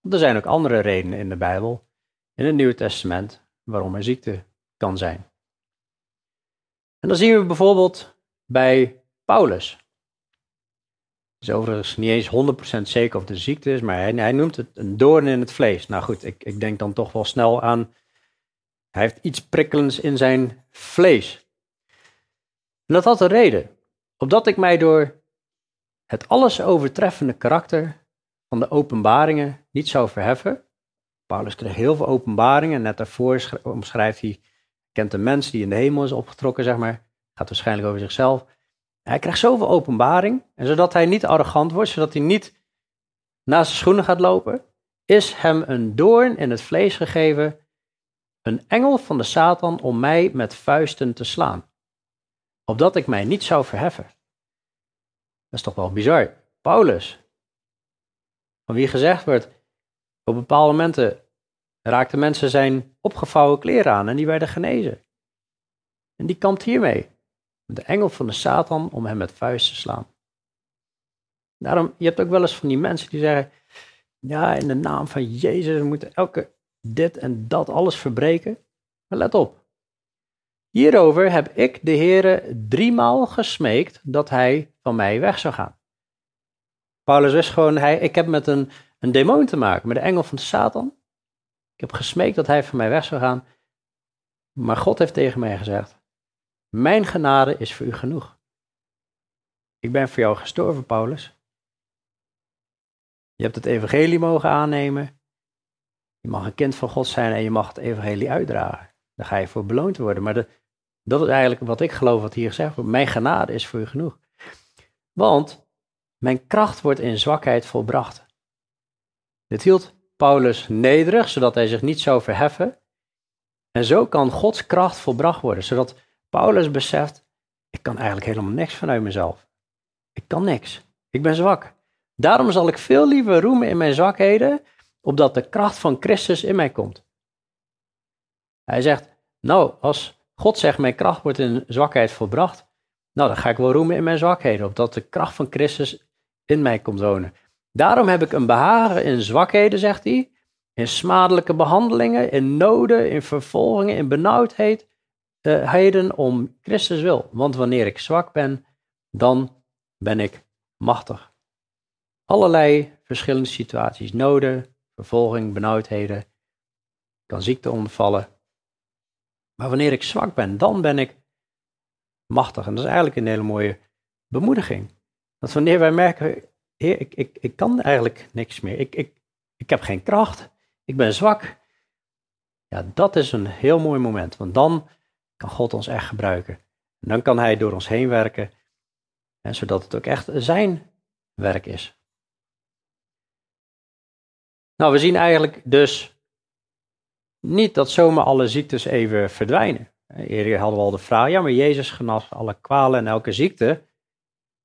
Want er zijn ook andere redenen in de Bijbel, in het Nieuwe Testament, waarom er ziekte kan zijn. En dan zien we bijvoorbeeld bij Paulus. Is overigens niet eens 100% zeker of de ziekte is, maar hij, hij, noemt het een doorn in het vlees. Nou goed, ik, ik denk dan toch wel snel aan, hij heeft iets prikkelends in zijn vlees. En dat had een reden. Opdat ik mij door het alles overtreffende karakter van de openbaringen niet zou verheffen. Paulus kreeg heel veel openbaringen. Net daarvoor omschrijft hij, kent een mens die in de hemel is opgetrokken, zeg maar. Gaat waarschijnlijk over zichzelf. Hij krijgt zoveel openbaring. En zodat hij niet arrogant wordt, zodat hij niet naast zijn schoenen gaat lopen, is hem een doorn in het vlees gegeven. Een engel van de Satan om mij met vuisten te slaan. Opdat ik mij niet zou verheffen. Dat is toch wel bizar. Paulus, van wie gezegd wordt, op bepaalde momenten raakten mensen zijn opgevouwen kleren aan en die werden genezen. En die kampt hiermee. De engel van de Satan om hem met vuist te slaan. Daarom, je hebt ook wel eens van die mensen die zeggen, ja, in de naam van Jezus, moeten elke dit en dat alles verbreken. Maar let op. Hierover heb ik de Heere driemaal gesmeekt dat hij van mij weg zou gaan. Paulus wist gewoon, hij, ik heb met een, een demon te maken, met de engel van de Satan. Ik heb gesmeekt dat hij van mij weg zou gaan. Maar God heeft tegen mij gezegd, mijn genade is voor u genoeg. Ik ben voor jou gestorven, Paulus. Je hebt het evangelie mogen aannemen. Je mag een kind van God zijn en je mag het evangelie uitdragen. Daar ga je voor beloond worden. Maar dat is eigenlijk wat ik geloof wat hier gezegd wordt. Mijn genade is voor u genoeg. Want mijn kracht wordt in zwakheid volbracht. Dit hield Paulus nederig, zodat hij zich niet zou verheffen. En zo kan Gods kracht volbracht worden, zodat Paulus beseft, ik kan eigenlijk helemaal niks vanuit mezelf. Ik kan niks. Ik ben zwak. Daarom zal ik veel liever roemen in mijn zwakheden, opdat de kracht van Christus in mij komt. Hij zegt, nou, als God zegt, mijn kracht wordt in zwakheid volbracht, nou, dan ga ik wel roemen in mijn zwakheden, opdat de kracht van Christus in mij komt wonen. Daarom heb ik een behagen in zwakheden, zegt hij, in smadelijke behandelingen, in noden, in vervolgingen, in benauwdheid, heden om Christus wil. Want wanneer ik zwak ben, dan ben ik machtig. Allerlei verschillende situaties, noden, vervolging, benauwdheden, kan ziekte ondervallen. Maar wanneer ik zwak ben, dan ben ik machtig. En dat is eigenlijk een hele mooie bemoediging. Dat wanneer wij merken, heer, ik, ik, ik kan eigenlijk niks meer. Ik, ik, ik heb geen kracht. Ik ben zwak. Ja, dat is een heel mooi moment. Want dan kan God ons echt gebruiken. En dan kan Hij door ons heen werken. En zodat het ook echt zijn werk is. Nou, we zien eigenlijk dus niet dat zomaar alle ziektes even verdwijnen. Eerder hadden we al de vraag, ja, maar Jezus genas alle kwalen en elke ziekte.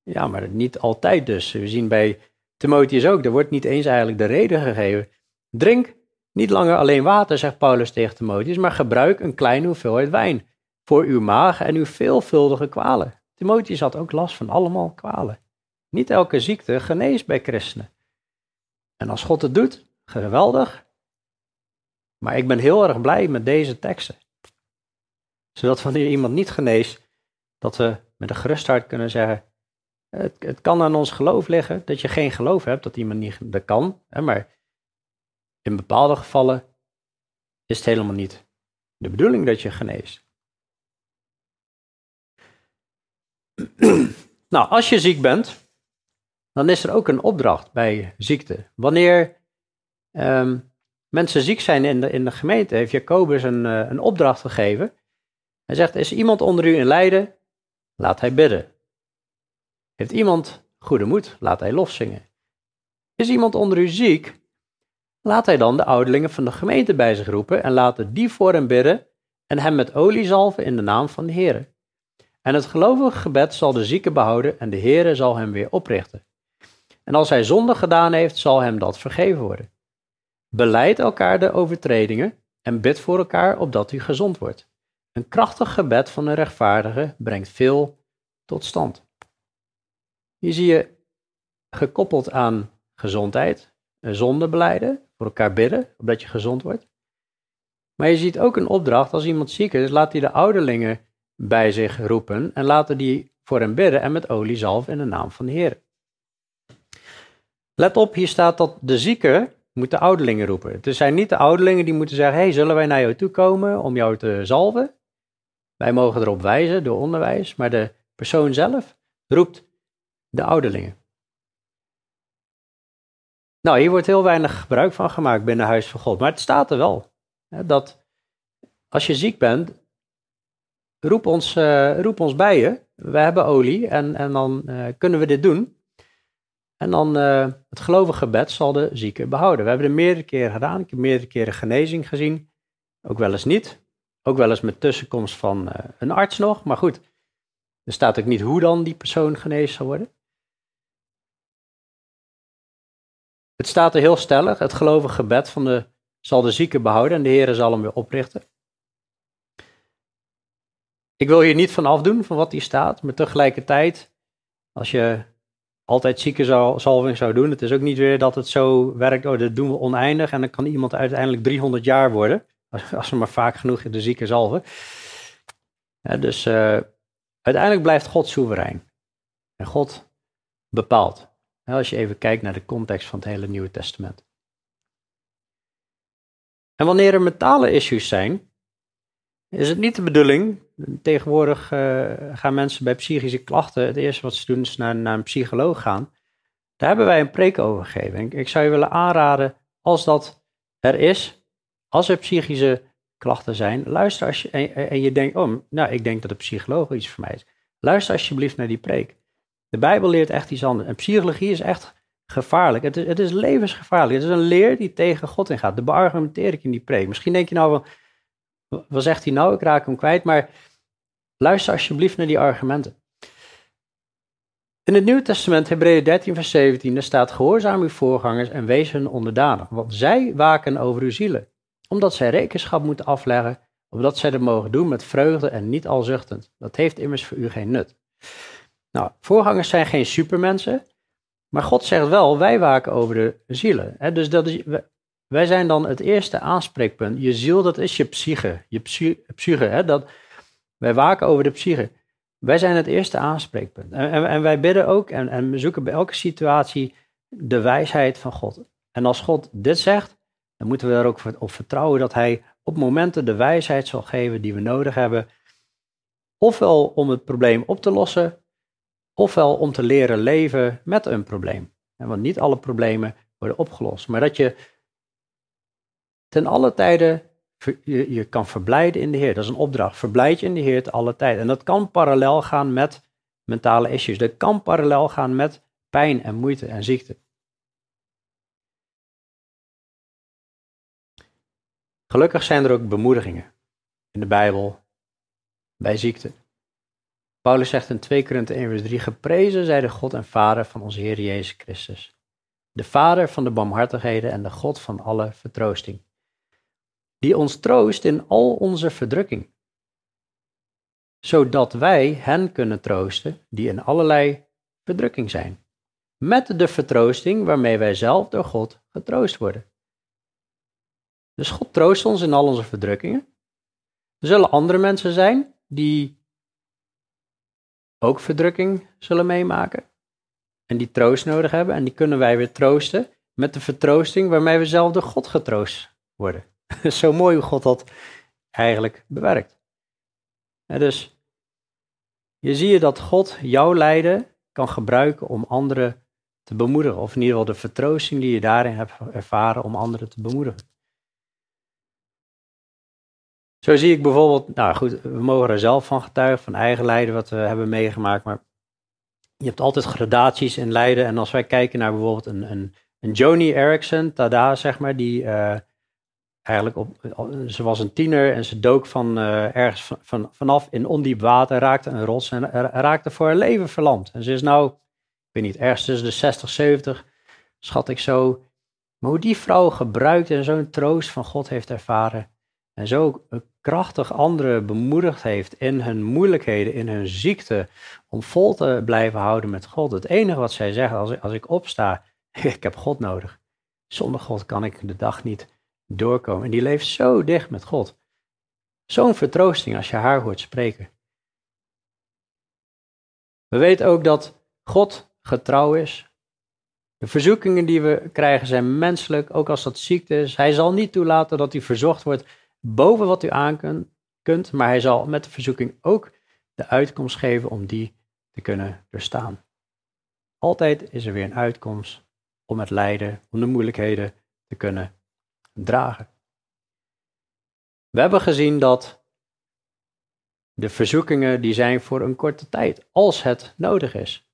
Ja, maar niet altijd dus. We zien bij Timotheus ook, er wordt niet eens eigenlijk de reden gegeven. Drink niet langer alleen water, zegt Paulus tegen Timotheus, maar gebruik een kleine hoeveelheid wijn voor uw maag en uw veelvuldige kwalen. Timotheus had ook last van allemaal kwalen. Niet elke ziekte geneest bij christenen. En als God het doet, geweldig. Maar ik ben heel erg blij met deze teksten. Zodat wanneer iemand niet geneest, Dat we met een gerust hart kunnen zeggen, het, het kan aan ons geloof liggen dat je geen geloof hebt, dat iemand niet, dat kan. Hè, maar in bepaalde gevallen is het helemaal niet de bedoeling dat je geneest. Nou, als je ziek bent, dan is er ook een opdracht bij ziekte. Wanneer ehm, mensen ziek zijn in de, in de gemeente, heeft Jacobus een, eh, een opdracht gegeven. Hij zegt, is iemand onder u in lijden? Laat hij bidden. Heeft iemand goede moed? Laat hij lof zingen. Is iemand onder u ziek? Laat hij dan de ouderlingen van de gemeente bij zich roepen en laten die voor hem bidden en hem met olie zalven in de naam van de Heer. En het gelovige gebed zal de zieke behouden en de Heere zal hem weer oprichten. En als hij zonde gedaan heeft, zal hem dat vergeven worden. Beleid elkaar de overtredingen en bid voor elkaar opdat u gezond wordt. Een krachtig gebed van een rechtvaardige brengt veel tot stand. Hier zie je gekoppeld aan gezondheid, zonde beleiden, voor elkaar bidden, opdat je gezond wordt. Maar je ziet ook een opdracht, als iemand ziek is, laat hij de ouderlingen bij zich roepen en laten die voor hem bidden en met olie zalf in de naam van de Heer. Let op, hier staat dat de zieke moet de ouderlingen roepen. Het zijn niet de ouderlingen die moeten zeggen, hey, zullen wij naar jou toe komen om jou te zalven? Wij mogen erop wijzen door onderwijs, maar de persoon zelf roept de ouderlingen. Nou, hier wordt heel weinig gebruik van gemaakt binnen Huis van God, maar het staat er wel. Dat als je ziek bent, roep ons, uh, roep ons bij je. We hebben olie en, en dan uh, kunnen we dit doen. En dan uh, het gelovige gebed zal de zieke behouden. We hebben het meerdere keren gedaan. Ik heb meerdere keren genezing gezien. Ook wel eens niet. Ook wel eens met tussenkomst van een arts nog. Maar goed, er staat ook niet hoe dan die persoon genezen zal worden. Het staat er heel stellig. Het gelovige gebed van de, zal de zieke behouden en de Heer zal hem weer oprichten. Ik wil hier niet van afdoen van wat hier staat, maar tegelijkertijd, als je altijd ziekensalving zou doen, het is ook niet weer dat het zo werkt, oh, dat doen we oneindig en dan kan iemand uiteindelijk 300 jaar worden, als, als we maar vaak genoeg de zieke zalven. Dus uh, uiteindelijk blijft God soeverein. En God bepaalt. Als je even kijkt naar de context van het hele Nieuwe Testament. En wanneer er mentale issues zijn, is het niet de bedoeling. Tegenwoordig uh, gaan mensen bij psychische klachten, het eerste wat ze doen is naar, naar een psycholoog gaan. Daar hebben wij een preek over gegeven. Ik, ik zou je willen aanraden, als dat er is, als er psychische klachten zijn, luister als je, en, je denkt, oh, nou, ik denk dat een psycholoog iets voor mij is. Luister alsjeblieft naar die preek. De Bijbel leert echt iets anders. En psychologie is echt gevaarlijk. Het is, het is levensgevaarlijk. Het is een leer die tegen God ingaat. De beargumenteer ik in die preek. Misschien denk je nou wel, wat zegt hij nou? Ik raak hem kwijt. Maar luister alsjeblieft naar die argumenten. In het Nieuwe Testament, Hebreeën 13, vers 17, er staat: Gehoorzaam uw voorgangers en wees hun onderdanig, want zij waken over uw zielen, omdat zij rekenschap moeten afleggen, opdat zij dat mogen doen met vreugde en niet al zuchtend. Dat heeft immers voor u geen nut. Nou, voorgangers zijn geen supermensen, maar God zegt wel, wij waken over de zielen. Dus dat is, wij zijn dan het eerste aanspreekpunt. Je ziel, dat is je psyche. Je psyche, hè? Dat, wij waken over de psyche. Wij zijn het eerste aanspreekpunt. En, en, en wij bidden ook en, en we zoeken bij elke situatie de wijsheid van God. En als God dit zegt, dan moeten we er ook op vertrouwen dat Hij op momenten de wijsheid zal geven die we nodig hebben. Ofwel om het probleem op te lossen, ofwel om te leren leven met een probleem. Want niet alle problemen worden opgelost, maar dat je ten alle tijden je, je kan verblijden in de Heer. Dat is een opdracht. Verblijd je in de Heer te alle tijden. En dat kan parallel gaan met mentale issues. Dat kan parallel gaan met pijn en moeite en ziekte. Gelukkig zijn er ook bemoedigingen in de Bijbel bij ziekte. Paulus zegt in 2 Korinthe 1 vers 3, geprezen zij de God en Vader van onze Heer Jezus Christus. De Vader van de barmhartigheden en de God van alle vertroosting. Die ons troost in al onze verdrukking. Zodat wij hen kunnen troosten die in allerlei verdrukking zijn. Met de vertroosting waarmee wij zelf door God getroost worden. Dus God troost ons in al onze verdrukkingen. Er zullen andere mensen zijn die ook verdrukking zullen meemaken. En die troost nodig hebben. En die kunnen wij weer troosten met de vertroosting waarmee we zelf door God getroost worden. Zo mooi hoe God dat eigenlijk bewerkt. Dus je zie je dat God jouw lijden kan gebruiken om anderen te bemoedigen. Of in ieder geval de vertroosting die je daarin hebt ervaren om anderen te bemoedigen. Zo zie ik bijvoorbeeld, nou goed, we mogen er zelf van getuigen, van eigen lijden wat we hebben meegemaakt. Maar je hebt altijd gradaties in lijden. En als wij kijken naar bijvoorbeeld een, een, een Joni Erickson, Tada zeg maar, die eh, eigenlijk ze was een tiener en ze dook van eh, ergens van, van, vanaf in ondiep water, raakte een rots en raakte voor haar leven verlamd. En ze is nou, ik weet niet, ergens tussen de 60, 70, schat ik zo. Maar hoe die vrouw gebruikt en zo'n troost van God heeft ervaren. En zo krachtig anderen bemoedigd heeft in hun moeilijkheden, in hun ziekte, om vol te blijven houden met God. Het enige wat zij zeggen als ik, als ik opsta, ik heb God nodig. Zonder God kan ik de dag niet doorkomen. En die leeft zo dicht met God. Zo'n vertroosting als je haar hoort spreken. We weten ook dat God getrouw is. De verzoekingen die we krijgen zijn menselijk, ook als dat ziekte is. Hij zal niet toelaten dat u verzocht wordt boven wat u aan kunt, maar hij zal met de verzoeking ook de uitkomst geven om die te kunnen doorstaan. Altijd is er weer een uitkomst om het lijden, om de moeilijkheden te kunnen dragen. We hebben gezien dat de verzoekingen die zijn voor een korte tijd, als het nodig is.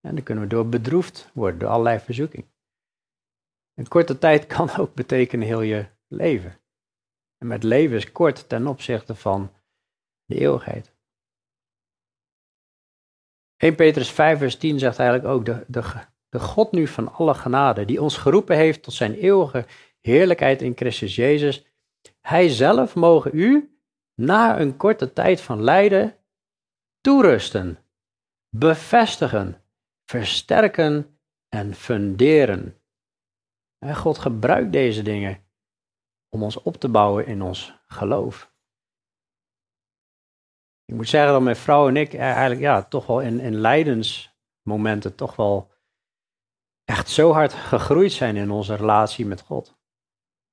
En dan kunnen we door bedroefd worden door allerlei verzoeking. Een korte tijd kan ook betekenen heel je leven. En met leven is kort ten opzichte van de eeuwigheid. 1 Petrus 5 vers 10 zegt eigenlijk ook, de, de, de God nu van alle genade, die ons geroepen heeft tot zijn eeuwige heerlijkheid in Christus Jezus, hij zelf mogen u na een korte tijd van lijden toerusten, bevestigen, versterken en funderen. En God gebruikt deze dingen om ons op te bouwen in ons geloof. Ik moet zeggen dat mijn vrouw en ik eigenlijk ja, toch wel in, in lijdensmomenten toch wel echt zo hard gegroeid zijn in onze relatie met God.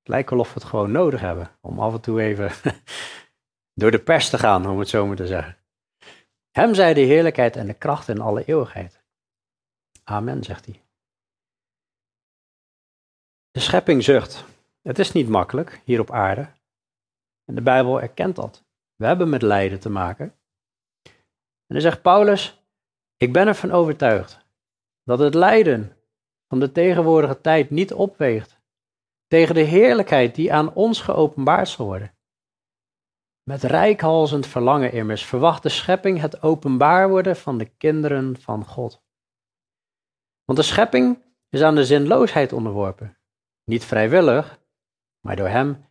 Lijkt wel of we het gewoon nodig hebben om af en toe even door de pers te gaan, om het zo maar te zeggen. Hem zij de heerlijkheid en de kracht in alle eeuwigheid. Amen, zegt hij. De schepping zucht. Het is niet makkelijk hier op aarde. En de Bijbel erkent dat. We hebben met lijden te maken. En dan zegt Paulus: Ik ben ervan overtuigd dat het lijden van de tegenwoordige tijd niet opweegt tegen de heerlijkheid die aan ons geopenbaard zal worden. Met rijkhalzend verlangen immers verwacht de schepping het openbaar worden van de kinderen van God. Want de schepping is aan de zinloosheid onderworpen. Niet vrijwillig, maar door Hem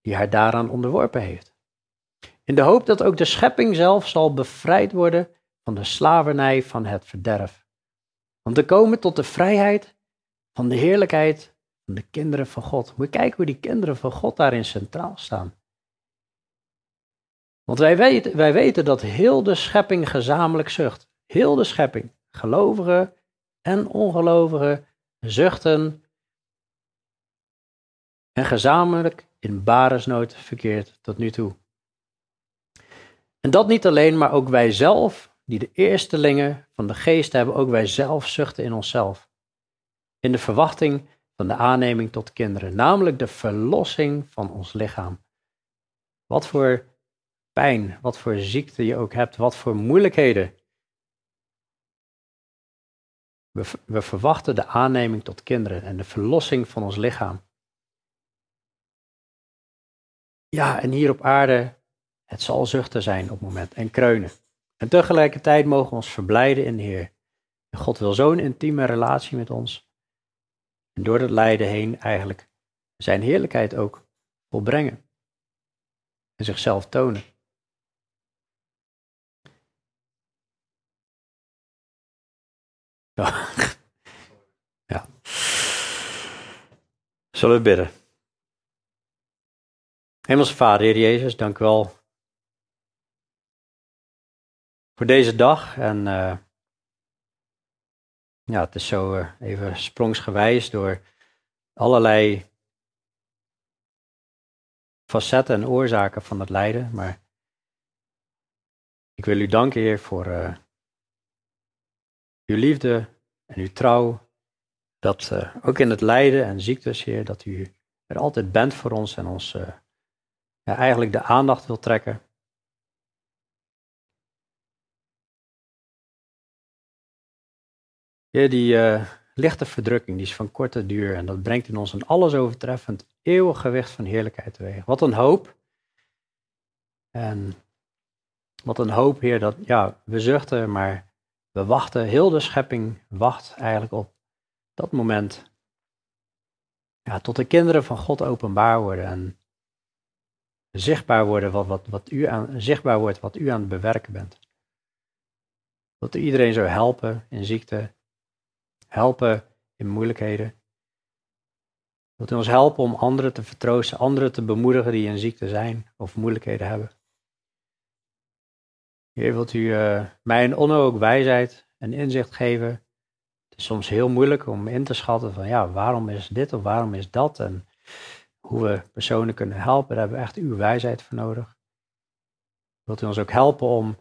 die haar daaraan onderworpen heeft. In de hoop dat ook de schepping zelf zal bevrijd worden van de slavernij van het verderf. Om te komen tot de vrijheid van de heerlijkheid de kinderen van God. Moet kijken hoe die kinderen van God daarin centraal staan. Want wij weten, wij weten dat heel de schepping gezamenlijk zucht. Heel de schepping, gelovigen en ongelovigen, zuchten en gezamenlijk in baresnood verkeerd tot nu toe. En dat niet alleen, maar ook wij zelf, die de eerstelingen van de geest hebben, ook wij zelf zuchten in onszelf. In de verwachting van de aanneming tot kinderen, namelijk de verlossing van ons lichaam. Wat voor pijn, wat voor ziekte je ook hebt, wat voor moeilijkheden. We, we verwachten de aanneming tot kinderen en de verlossing van ons lichaam. Ja, en hier op aarde, het zal zuchten zijn op het moment en kreunen. En tegelijkertijd mogen we ons verblijden in de Heer. God wil zo'n intieme relatie met ons. En door dat lijden heen eigenlijk zijn heerlijkheid ook volbrengen. En zichzelf tonen. Ja. Zullen we bidden? Hemelse Vader, Heer Jezus, dank u wel voor deze dag. En eh, ja, het is zo eh, even sprongsgewijs door allerlei facetten en oorzaken van het lijden. Maar ik wil u danken, Heer, voor eh, uw liefde en uw trouw. Dat eh, ook in het lijden en ziektes, Heer, dat u er altijd bent voor ons en ons ja, eigenlijk de aandacht wil trekken. Heer, die eh, lichte verdrukking, die is van korte duur en dat brengt in ons een alles overtreffend eeuwig gewicht van heerlijkheid teweeg. Wat een hoop. En wat een hoop, Heer, dat ja, we zuchten, maar we wachten, heel de schepping wacht eigenlijk op dat moment. Ja, tot de kinderen van God openbaar worden en zichtbaar, worden wat, wat, wat u aan, zichtbaar wordt wat u aan het bewerken bent. Dat u iedereen zou helpen in ziekte, helpen in moeilijkheden. Wilt u ons helpen om anderen te vertroosten, anderen te bemoedigen die in ziekte zijn of moeilijkheden hebben. Heer, wilt u eh, mij en Onno ook wijsheid en inzicht geven. Het is soms heel moeilijk om in te schatten van ja, waarom is dit of waarom is dat en hoe we personen kunnen helpen. Daar hebben we echt uw wijsheid voor nodig. Wilt u ons ook helpen om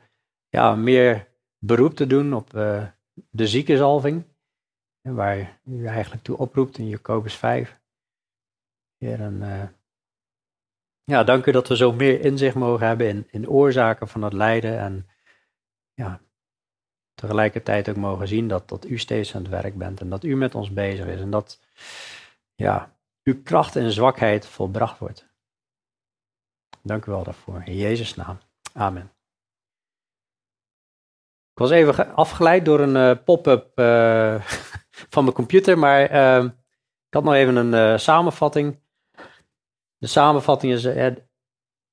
ja, meer beroep te doen op uh, de ziekenzalving, waar u eigenlijk toe oproept in Jacobus 5. Heer, en, uh, ja, dank u dat we zo meer inzicht mogen hebben in, in oorzaken van het lijden en ja, tegelijkertijd ook mogen zien dat, dat u steeds aan het werk bent en dat u met ons bezig is en dat ja, uw kracht en zwakheid volbracht wordt. Dank u wel daarvoor. In Jezus' naam. Amen. Ik was even afgeleid door een uh, pop-up uh, van mijn computer, maar uh, ik had nog even een samenvatting. De samenvatting is,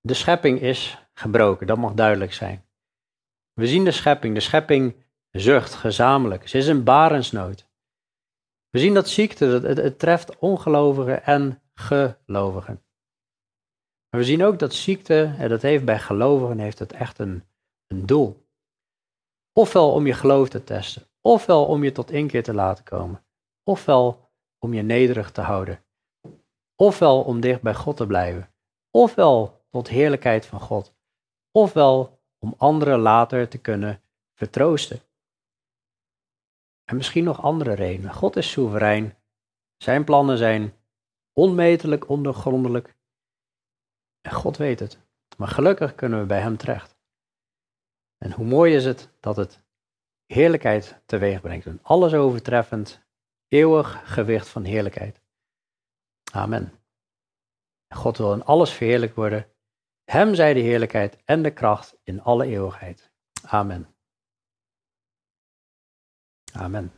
de schepping is gebroken, dat mag duidelijk zijn. We zien de schepping, de schepping zucht gezamenlijk. Ze is in barensnood. We zien dat ziekte, het, het treft ongelovigen en gelovigen. Maar we zien ook dat ziekte, en dat heeft bij gelovigen heeft het echt een, een doel. Ofwel om je geloof te testen, ofwel om je tot inkeer te laten komen, ofwel om je nederig te houden, ofwel om dicht bij God te blijven, ofwel tot heerlijkheid van God, ofwel om anderen later te kunnen vertroosten. En misschien nog andere redenen. God is soeverein. Zijn plannen zijn onmetelijk, ondergrondelijk. En God weet het. Maar gelukkig kunnen we bij Hem terecht. En hoe mooi is het dat het heerlijkheid teweeg brengt. Een alles overtreffend, eeuwig gewicht van heerlijkheid. Amen. God wil in alles verheerlijk worden. Hem zij de heerlijkheid en de kracht in alle eeuwigheid. Amen. Amen.